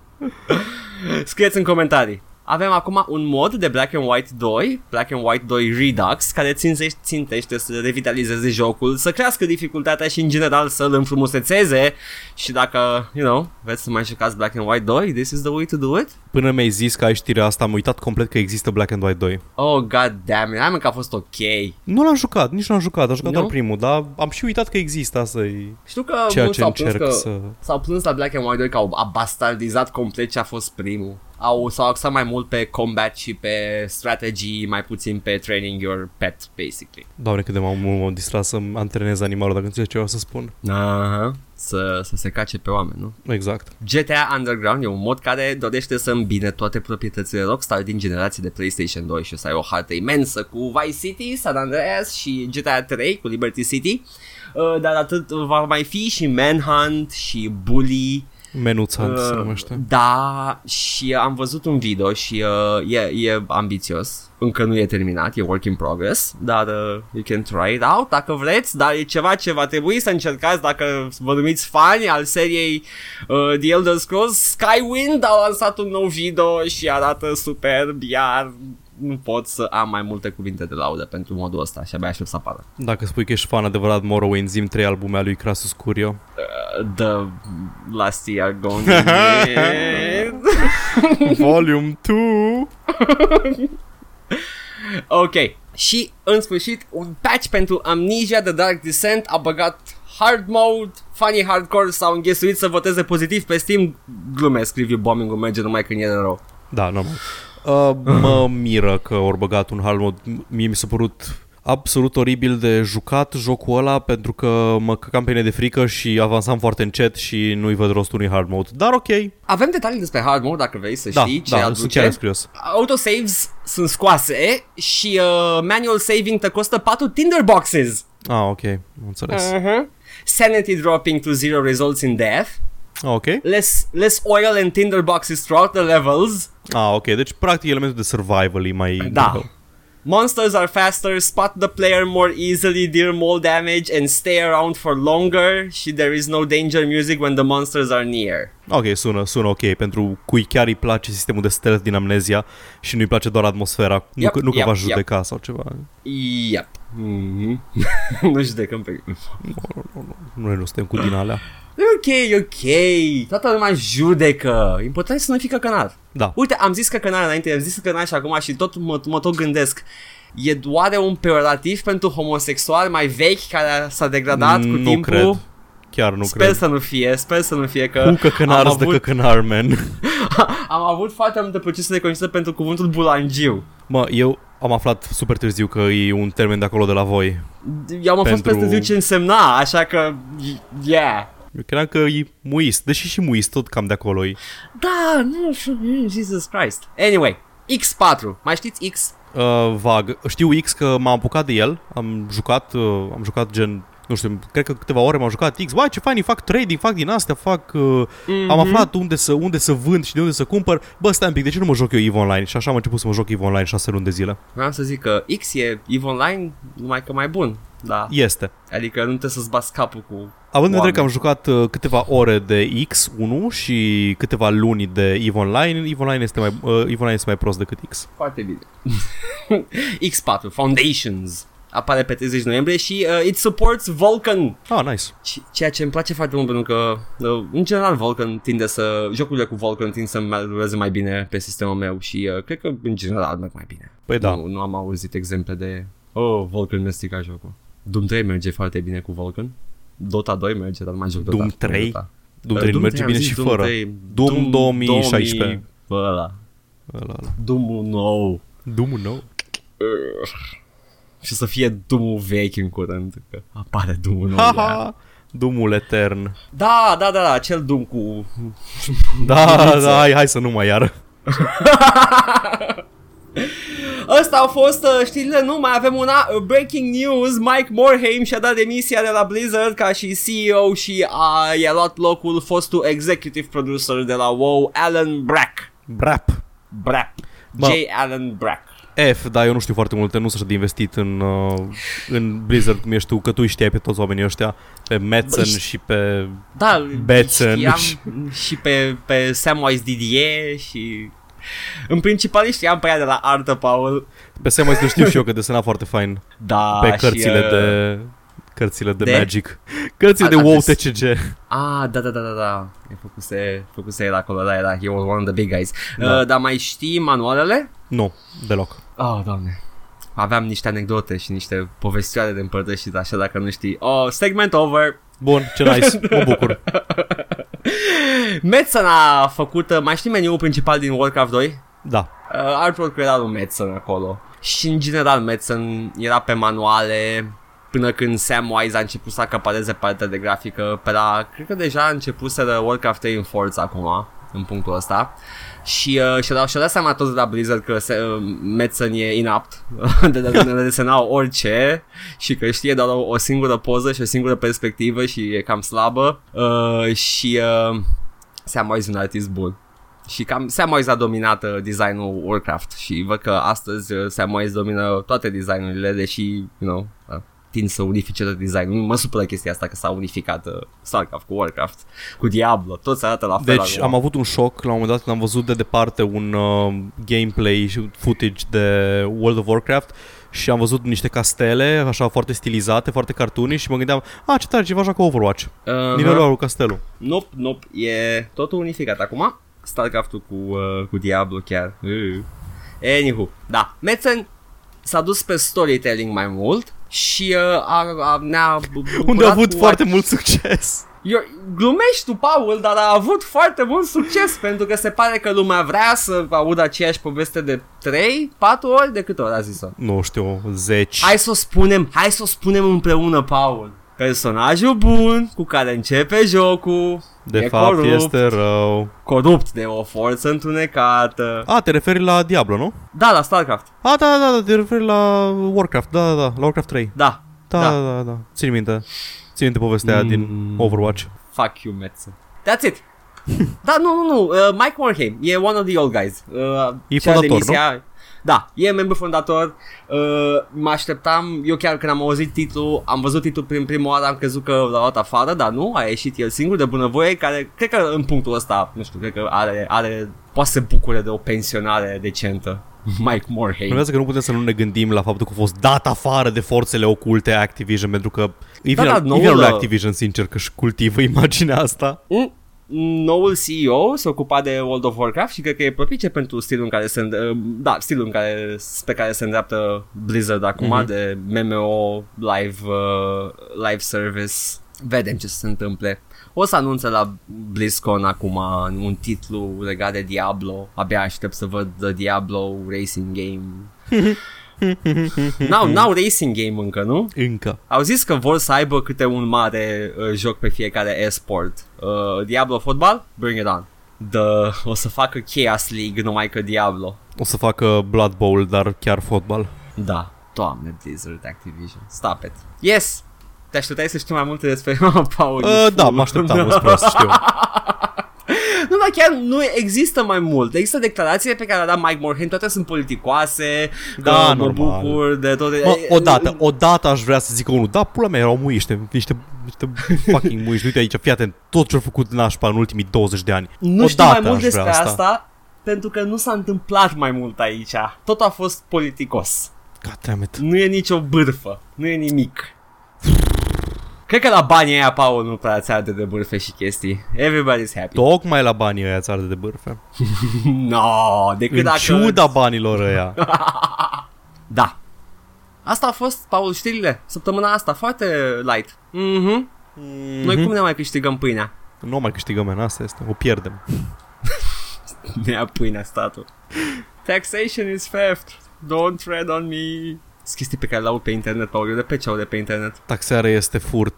Scrieți în comentarii. Avem acum un mod de Black and White 2, Black and White 2 Redux, care țintește, țintește să revitalizeze jocul, să crească dificultatea și în general să-l înfrumusețeze și dacă, you know, vreți să mai jucați Black and White 2, this is the way to do it. Până mi-ai zis că ai știrea asta, am uitat complet că există Black and White 2. Oh, god damn it, hai mă că a fost ok. Nu l-am jucat, nici nu am jucat, am jucat Nu? doar primul, dar am și uitat că există asta e Știu că ceea mulți ce s-au plâns încerc că, să... S-au plâns la Black and White 2 că au abastardizat complet ce a fost primul. Au, s-au axat mai mult pe combat și pe strategy, mai puțin pe training your pet, basically. Doamne, cât de m-am, m-am distrat să antrenez animalul, dacă înțelegi ce vreau să spun. Aha. Să, să se cace pe oameni, nu? Exact. GTA Underground e un mod care dorește să îmbine toate proprietățile Rockstar din generații de PlayStation 2 și o să ai o hartă imensă cu Vice City, San Andreas și GTA 3 cu Liberty City. Uh, dar atât va mai fi și Manhunt și Bully Menuțant se Uh, numește. Da, și am văzut un video și uh, e, e ambițios. Încă nu e terminat, e work in progress, dar uh, you can try it out dacă vreți, dar e ceva ce va trebui să încercați dacă vă numiți fani al seriei uh, The Elder Scrolls Skywind au lansat un nou video și arată superb, iar nu pot să am mai multe cuvinte de laudă pentru modul ăsta și abia aștept să apară. Dacă spui că ești fan adevărat Morrowind, zim trei albume a lui Crasus Curio. Uh, the last year gone Volume 2 Ok. Și, în sfârșit, un patch pentru Amnesia The Dark Descent a băgat hard mode, funny hardcore s-au înghesuit să voteze pozitiv pe Steam. Glumesc, review bombing-ul merge numai când e de rău. Da, normal. Uh, mă miră că ori băgat un hard mode. Mie mi s-a părut absolut oribil de jucat jocul ăla pentru că mă căcam pe mine de frică și avansam foarte încet și nu-i văd rostul unui hard mode. Dar ok. Avem detalii despre hard mode dacă vrei să Da, știi ce da, aduce. sunt chiar curios. Autosaves sunt scoase și uh, manual saving te costă 4 tinderboxes. Ah, ok. Am înțeles. Uh-huh. Sanity dropping to zero results in death. Ah, ok. Less, less oil and tinderboxes throughout the levels. Ah, ok. Deci, practic, elementul de survival e mai... Da. Monsters are faster, spot the player more easily, deal more damage, and stay around for longer. Și there is no danger music when the monsters are near. Ok, sună, sună ok. Pentru cui chiar îi place sistemul de stealth din Amnesia și nu-i place doar atmosfera. Nu, Yep, că, nu că yep, va yep. judeca sau ceva. Yep. Mm-hmm. nu judecăm pe... Noi nu suntem cu din alea. E ok, e ok. Toată lumea judecă. Important e să nu fii căcănar. Da. Uite, am zis căcănar înainte, am zis căcănar și acum și tot mă, mă tot gândesc. E doar un peorativ pentru homosexual mai vechi care s-a degradat cu nu timpul? cred. Chiar nu sper cred. să nu fie, sper să nu fie că Cu căcănar am de avut, căcănar, man. am avut foarte multe procese de conștiință pentru cuvântul bulangiu. Mă, eu am aflat super târziu că e un termen de acolo de la voi. Eu am fost Pentru- peste zi ce însemna, așa că, yeah. Eu credeam că e muist, deși și muist tot cam de acolo e. Da, nu știu, Jesus Christ. Anyway, X4, mai știți X? Uh, vag. Știu X că m-am apucat de el, am jucat, uh, am jucat gen nu știu, cred că câteva ore m-am jucat X. Vai, ce fain, fac trading, fac din astea, fac... Uh, Mhm. Am aflat unde să, unde să vând și de unde să cumpăr. Bă, stai un pic, de ce nu mă joc eu EVE Online? Și așa am început să mă joc EVE Online șase luni de zile. Vreau să zic că X e EVE Online, numai că mai bun. Da. Este. Adică nu trebuie să-ți bați capul cu... Având în vedere Oameni. că am jucat uh, câteva ore de X1 și câteva luni de EVE Online, EVE Online este mai, uh, EVE Online este mai prost decât X. Foarte bine. X4, Foundations. Apare pe 30 noiembrie și uh, it supports Vulkan. Ah, nice. Și- Ceea ce îmi place foarte mult pentru că, uh, în general, Vulkan tinde să... Jocurile cu Vulkan tind să mergeze mai bine pe sistemul meu și uh, cred că, în general, merg mai bine. Păi da. Nu, nu am auzit exemple de... Oh, Vulkan mi-a stricat jocul. Doom 3 merge foarte bine cu Vulkan. Dota 2 merge, dar nu mai joc Dota. Doom 3? Dota. Doom Uh, 3 merge am bine zis și Doom fără. 3. Doom 2016. 2000, Bă, ăla. Ăla, ăla. Doom-ul nou. Doom nou. Și să fie Doom-ul vechi în curând, că apare Doom-ul nou. Ha, ha. Doomul etern. Da, da, da, da, acel Doom cu... Da, Ghiuliță. da, hai, hai să nu mai iară. Ăsta au fost uh, știrile, nu, mai avem una uh, breaking news, Mike Morhaime și-a dat demisia de la Blizzard ca și CEO și a, i-a luat locul fostul executive producer de la WoW, Alan Brack. Brap. Brack. Bă. J. Alan Brack. F, da, eu nu știu foarte multe, nu sunt așa de investit în, uh, în Blizzard cum ești tu, că tu știai pe toți oamenii ăștia, pe Metzen Bă, ș- și pe... Da, Betzen. știam și pe, pe Samwise Didier și... În principal știam pe ea de la Artă Paul. Pe Samwise nu știu și eu că desena foarte fain Da, pe și, cărțile uh, de... Cărțile de, de? Magic. Cărțile A- de a WoW des- TCG. Ah, da, da, da, da, da. E făcuse, făcuse el acolo, da, era, he was one of the big guys. Da. Da. Uh, dar mai știi manualele? Nu, deloc. Oh, doamne. Aveam niște anecdote și niște povestioare de împărtășit, așa dacă nu știi. Oh, segment over. Bun, ce nice, mă bucur. Metzen a făcut, uh, mai știi meniul principal din Warcraft 2? Da. Uh, artwork era lui Metzen acolo. Și în general Metzen era pe manuale până când Samwise a început să acapareze partea de grafică pe la, cred că deja a început să Warcraft 3 în Forza acum, în punctul ăsta. Și uh, și-a dat, și-a dat seama toți de la Blizzard că se, uh, Metzen e inapt de, de, de, de desena orice și că știe doar o, o singură poză și o singură perspectivă și e cam slabă uh, și uh, Samwise e un artist bun. Și cam Samwise a dominat uh, designul Warcraft și văd că astăzi uh, Samwise domină toate designurile, deși, you know, uh, tind să unifice tot design. Mă supără chestia asta că s-a unificat uh, StarCraft cu Warcraft, cu Diablo, toți arată la fel. Deci acum. am avut un șoc la un moment dat când am văzut de departe un uh, gameplay și footage de World of Warcraft și am văzut niște castele, așa foarte stilizate, foarte cartuni și mă gândeam, a, ce tare, ceva așa ca Overwatch. Uh-huh. Nivelul ăla cu castelul. Nope, nope, e totul unificat acum. StarCraft-ul cu, uh, cu Diablo chiar. Uh. Anywho, da. Metzen s-a dus pe storytelling mai mult și uh, a, a, ne-a bucurat Unde a avut cu foarte mult succes. Eu, glumești tu, Paul, dar a avut foarte mult succes pentru că se pare că lumea vrea să audă aceeași poveste de 3, 4 ori, de câte ori a zis-o? Nu știu, zeci. Hai să o spunem, hai să o spunem împreună, Paul. Personajul bun cu care începe jocul de e fapt corupt, este rău. corupt de o forță întunecată. A, te referi la Diablo, nu? Da, la StarCraft. A, da, da, da, te referi la Warcraft, da, da, da, la Warcraft 3. Da. Da, Da. da, da, da. Țin minte. Țin minte povestea aia din Mm. Overwatch. Fuck you, Metze. That's it. da, nu, nu, nu. Uh, Mike Morhaime e one of the old guys. Uh, E cea fondator, demisia- Da, e membru fondator. Uh, mă așteptam, eu chiar când am auzit titlul, am văzut titlul prin prima oară, am crezut că l-a luat afară, dar nu, a ieșit el singur de bunăvoie, care cred că în punctul ăsta, nu știu, cred că are, are poate să se bucure de o pensionare decentă. Mike Morhaime. Urmează că nu putem să nu ne gândim la faptul că a fost dat afară de forțele oculte Activision, pentru că e Da, vina, da, e noul, vina lui uh, Activision, sincer, că își cultivă imaginea asta. Mm, Noul CEO se ocupa de World of Warcraft și cred că e propice pentru stilul în care se înd- da, stilul în care pe care se îndreaptă Blizzard acum Mhm. de MMO live uh, live service. Vedem ce se întâmple. O să anunțe la BlizzCon acum un titlu legat de Diablo. Abia aștept să văd The Diablo Racing Game. n-au, n-au racing game încă, nu? Încă. Au zis că vor să aibă câte un mare uh, joc pe fiecare esport. Uh, Diablo Football? Bring it on. The, o să facă Chaos League numai că Diablo. O să facă Blood Bowl, dar chiar fotbal. Da. Doamne, Blizzard Activision. Stop it. Yes! Te așteptai să știi mai multe despre Paul. Uh, da, mă așteptam, nu prost, știu. Nu, dar chiar nu există mai mult. Există declarațiile pe care le-a dat Mike Morhaime, toate sunt politicoase. Da, că mă normal. bucur de toate. Mă, odată, odată aș vrea să zic unul, da, pula mea, erau muiște, niște, niște fucking muiști. Uite aici, fii atent, tot ce-au făcut nașpa în ultimii 20 de ani. Nu odată știu mai mult aș vrea despre asta. pentru că nu s-a întâmplat mai mult aici. Tot a fost politicos. God damn it. Nu e nicio bârfă. Nu e nimic. Cred că la banii aia, Paul, nu prea ți arde de bârfe și chestii. Everybody's happy. Tocmai la banii ăia ți de bârfe. no, decât În dacă... ciuda banilor ăia. Da. Asta a fost, Paul, știrile. Săptămâna asta, foarte light. Mhm. Noi cum ne mai câștigăm pâinea? Nu mai câștigăm, man, asta este, o pierdem. Ne ia pâinea statul. Taxation is theft. Don't tread on me. Sunt chestii pe care le aud pe internet, Paul. Eu de pe ce aud de pe internet? Taxarea este furt.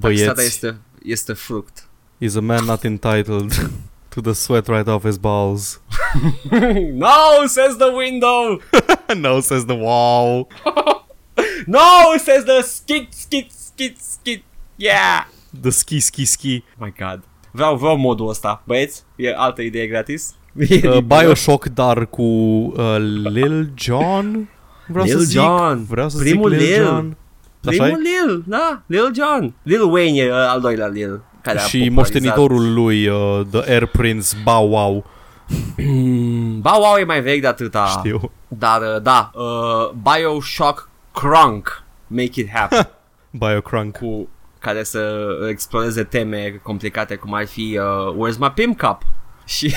Taxata Băieți, este, este fruct. is a man not entitled to the sweat right off his balls. no, says the window. no, says the wow. No, says the skit, skit, skit, skit. Yeah. The ski, ski, ski. My god. Vreau, vreau modul ăsta. Băieți, e altă idee gratis. Uh, Bioshock, dar cu uh, Lil Jon? Vreau Lil să zic. Jon. Vreau să Primul zic Lil, Lil. Jon. Așa Primul Lil, da, Lil Jon. Lil Wayne e uh, al doilea Lil. Care a Și popularizat- moștenitorul lui, uh, The Air Prince Bow Wow. Ba, wow, e mai vechi de atâta. Știu. Dar, uh, da, uh, Bioshock Crunk. Make it happen. Biocrunk. cu care să exploreze teme complicate cum ar fi uh, Where's my pimp cup? Și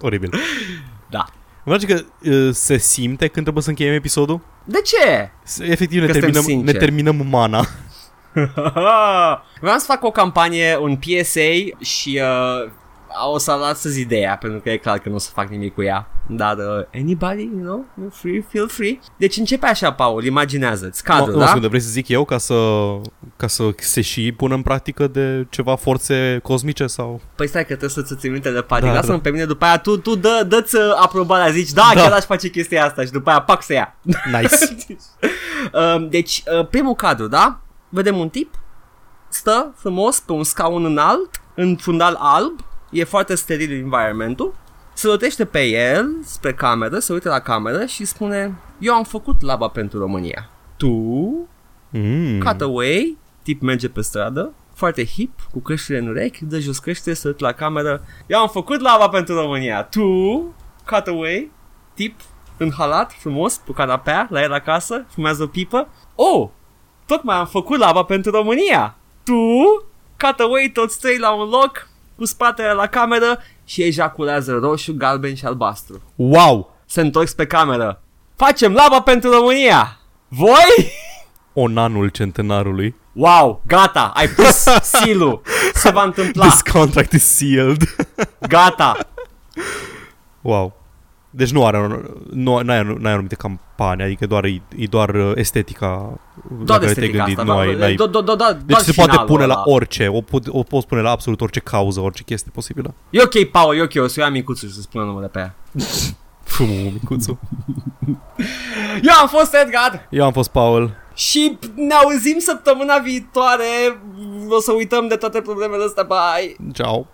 Oribil. da. Îmi place că uh, se simte când trebuie să încheiem episodul. De ce? S- Efectiv ne Că suntem terminăm, ne sinceri. terminăm mana. Vreau să fac o campanie, un PSA și uh, o să lasă ideea, pentru că e clar că nu o să fac nimic cu ea. Dar uh, anybody, you know, you're free, feel free. Deci începe așa, Paul, imaginează-ți cadrul, nu, da? scuze, vrei să zic eu ca să, ca să se și pună în practică de ceva forțe cosmice sau... Păi stai că trebuie să-ți ții minte de panic. Da, Lasă-mă da. pe mine după aia, tu, tu dă, dă-ți uh, aprobarea, zici, da, Da. chiar aș face chestia asta și după aia pac să ia. Nice. Um, deci, uh, primul cadru, da? Vedem un tip, stă frumos pe un scaun înalt, în fundal alb, e foarte steril environmentul, se rotește pe el spre cameră, se uită la cameră și spune Eu am făcut laba pentru România. Tu Mm. Cutaway, tip merge pe stradă, foarte hip, cu căștile în urechi, dă jos căștile, să la cameră. Eu am făcut lava pentru România. Tu, cutaway, tip în halat, frumos, pe canapea, la el acasă, fumează o pipă. Oh, tocmai am făcut lava pentru România. Tu, cutaway, toți trei la un loc, cu spatele la cameră și ejaculează roșu, galben și albastru. Wow! Se întorc pe cameră. Facem lava pentru România! Voi? Onanul centenarului. Wow, gata, ai pus silul. Se va întâmpla. This contract is sealed. Gata. wow. Deci nu are, nu, n-ai, n-ai anumite campanii, adică doar, e, e doar uh, estetica la Doar care te-ai estetica gândit. asta. Nu ai, n-ai, do, do, do, do, deci doar se poate finalul pune la ăla. orice, o, pot, o poți pune la absolut orice cauză, orice chestie posibilă. E ok, Paul, e ok, o să iau micuțul și să spună numele pe ea. Fumu, micuțu. Eu am fost Edgar Eu am fost Paul. și ne auzim săptămâna viitoare. O să uităm de toate problemele astea. Bye! Ciao.